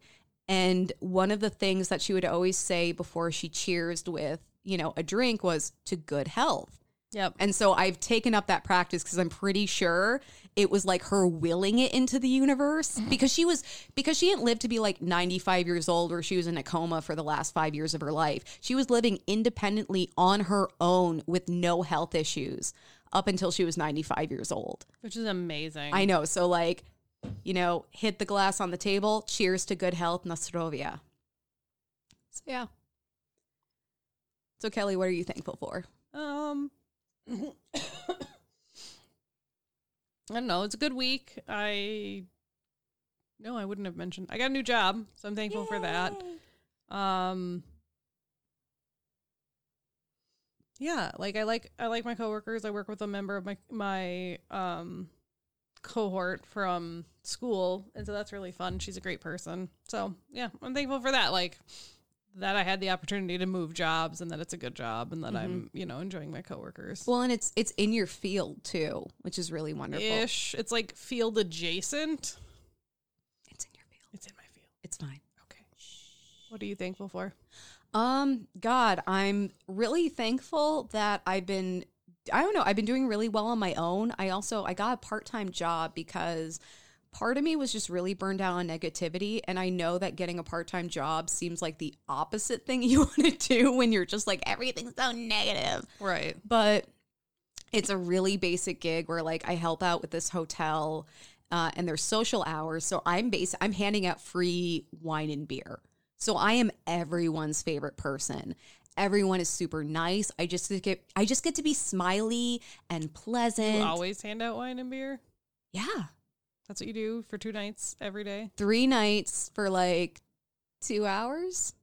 And one of the things that she would always say before she cheersed with, you know, a drink was to good health. Yep. And so I've taken up that practice because I'm pretty sure it was like her willing it into the universe <laughs> because she was because she didn't live to be like 95 years old or she was in a coma for the last 5 years of her life. She was living independently on her own with no health issues up until she was 95 years old. Which is amazing. I know. So like, you know, hit the glass on the table. Cheers to good health, Nostrovia. So yeah. So Kelley, what are you thankful for? Um, <coughs> I don't know. It's a good week. I no, I wouldn't have mentioned. I got a new job, so I'm thankful for that. Um, yeah, like I like I like my coworkers. I work with a member of my my um cohort from school, and so that's really fun. She's a great person. So yeah, I'm thankful for that. Like that I had the opportunity to move jobs and that it's a good job and that I'm, you know, enjoying my coworkers. Well, and it's it's in your field too, which is really wonderful. Ish. It's like field adjacent. It's in your field. It's in my field. It's fine. Okay. What are you thankful for? Um, God, I'm really thankful that I've been I don't know, I've been doing really well on my own. I also I got a part-time job because part of me was just really burned out on negativity and I know that getting a part-time job seems like the opposite thing <laughs> you want to do when you're just like everything's so negative. Right. but it's a really basic gig where like I help out with this hotel uh, and their social hours. So I'm base I'm handing out free wine and beer. So I am everyone's favorite person. Everyone is super nice. I just get I just get to be smiley and pleasant. You always hand out wine and beer. yeah. That's what you do for two nights every day. Three nights for like two hours.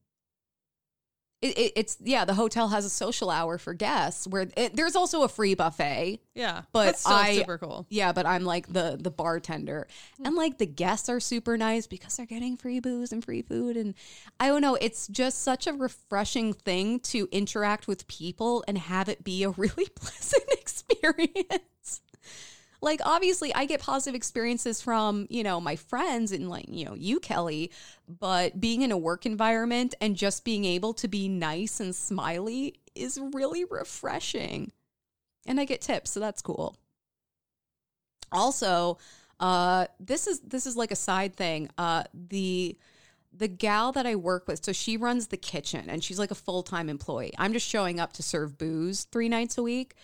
It, it, it's yeah. The hotel has a social hour for guests where it, there's also a free buffet. Yeah, But I- super cool. Yeah, but I'm like the the bartender. Hmm. And like the guests are super nice because they're getting free booze and free food and I don't know, it's just such a refreshing thing to interact with people and have it be a <laughs> really pleasant <laughs> experience. Like obviously I get positive experiences from, you know, my friends and like, you know, you Kelley, but being in a work environment and just being able to be nice and smiley is really refreshing. And I get tips, so that's cool. Also uh this is this is like a side thing. Uh the the gal that i work with so she runs the kitchen and she's like a full-time employee. I'm just showing up to serve booze three nights a week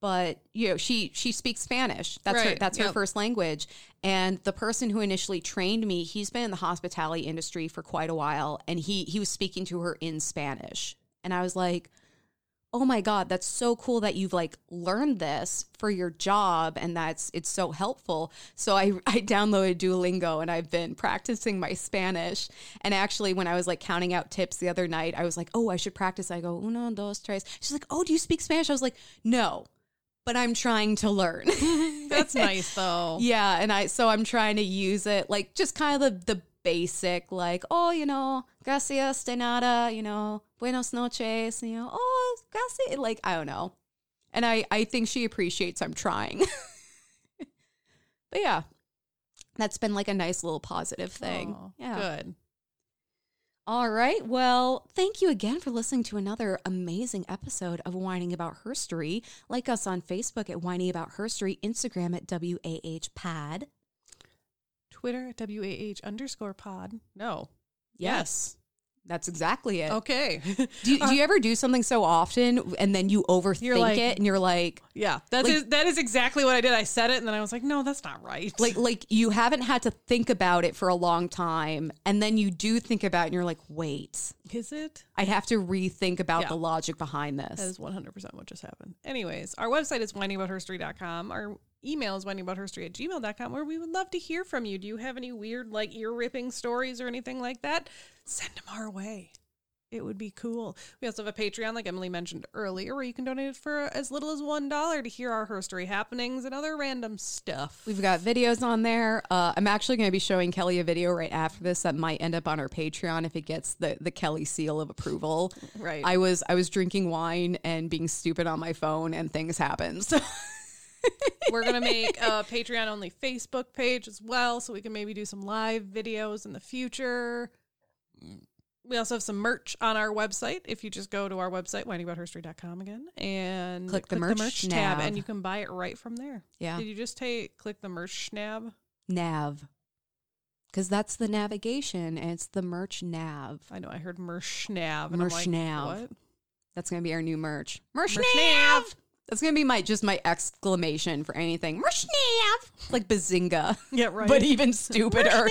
but you know she she speaks spanish. That's her Right, that's her first language. And the person who initially trained me he's been in the hospitality industry for quite a while and he he was speaking to her in spanish. And i was like oh my god that's so cool that you've like learned this for your job and that's it's so helpful. So i i downloaded duolingo and i've been practicing my spanish. And actually when i was like counting out tips the other night i was like oh i should practice. I go uno dos tres. She's like oh do you speak spanish? I was like no but i'm trying to learn <laughs> That's nice though. <laughs> yeah, and I so I'm trying to use it like just kind of the the basic like oh you know gracias de nada you know buenos noches you know oh gracias like I don't know, and I I think she appreciates I'm trying. <laughs> but yeah, that's been like a nice little positive thing. Aw, yeah. Good. All right. Well, thank you again for listening to another amazing episode of Whining About Herstory. Like us on Facebook at Whining About Herstory, Instagram at WAH Pad. Twitter at WAH underscore pod. No. Yes. That's exactly it. Okay. <laughs> Do, you, do you ever do something so often and then you overthink like- it and you're like, yeah. That's Like- is- that is exactly what I did. I said it and then I was like, no, that's not right. like, like you haven't had to think about it for a long time, and then you do think about it, and you're like, wait, is it? I have to rethink about Yeah. the logic behind this. is 100% what just happened. Anyways, our website is whiningaboutherstory.com. Our email is whiningaboutherstory at gmail.com, where we would love to hear from you. Do you have any weird, like, ear ripping stories or anything like that? Send them our way. it would be cool. We also have a Patreon, like Emily mentioned earlier, where you can donate for as little as one dollar to hear our herstory happenings and other random stuff. We've got videos on there. Uh, I'm actually going to be showing Kelley a video right after this that might end up on our Patreon if it gets the the Kelley seal of approval. Right. I was I was drinking wine and being stupid on my phone, and things happened. <laughs> So We're gonna make a Patreon only Facebook page as well, so we can maybe do some live videos in the future. We also have some merch on our website. If you just go to our website, whiningaboutherstory.com again, and Click the merch tab, nav. and you can buy it right from there. Yeah. Did you just take click the merch nav? nav, because that's the navigation, and it's the merch nav. I know I heard merch nav. Merch like, nav. What? That's going to be our new merch. Merch, Merch nav. nav. That's going to be my just my exclamation for anything. Nav. Like bazinga. Yeah, <laughs> right. but even stupider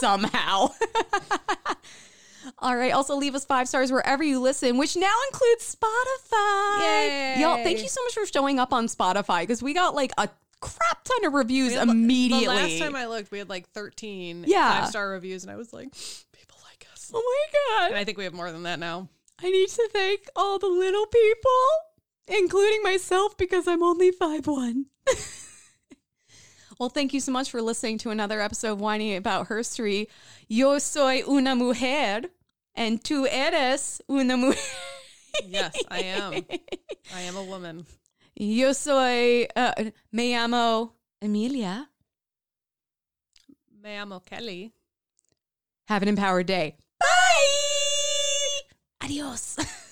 somehow. <laughs> All right. Also, leave us five stars wherever you listen, which now includes Spotify. Yay. Y'all, thank you so much for showing up on Spotify because we got like a crap ton of reviews had- immediately. The last time I looked, we had like 13 Yeah. five star reviews, and I was like, people like us. oh my God. And God. I think we have more than that now. I need to thank all the little people, including myself, because I'm only 5'1. <laughs> well, thank you so much for listening to another episode of Whining About Herstory. Yo soy una mujer, and tú eres una mujer. Yes, I am. <laughs> I am a woman. Yo soy, uh, me llamo Emilia. Me amo Kelley. Have an empowered day. Bye! Adios. <laughs>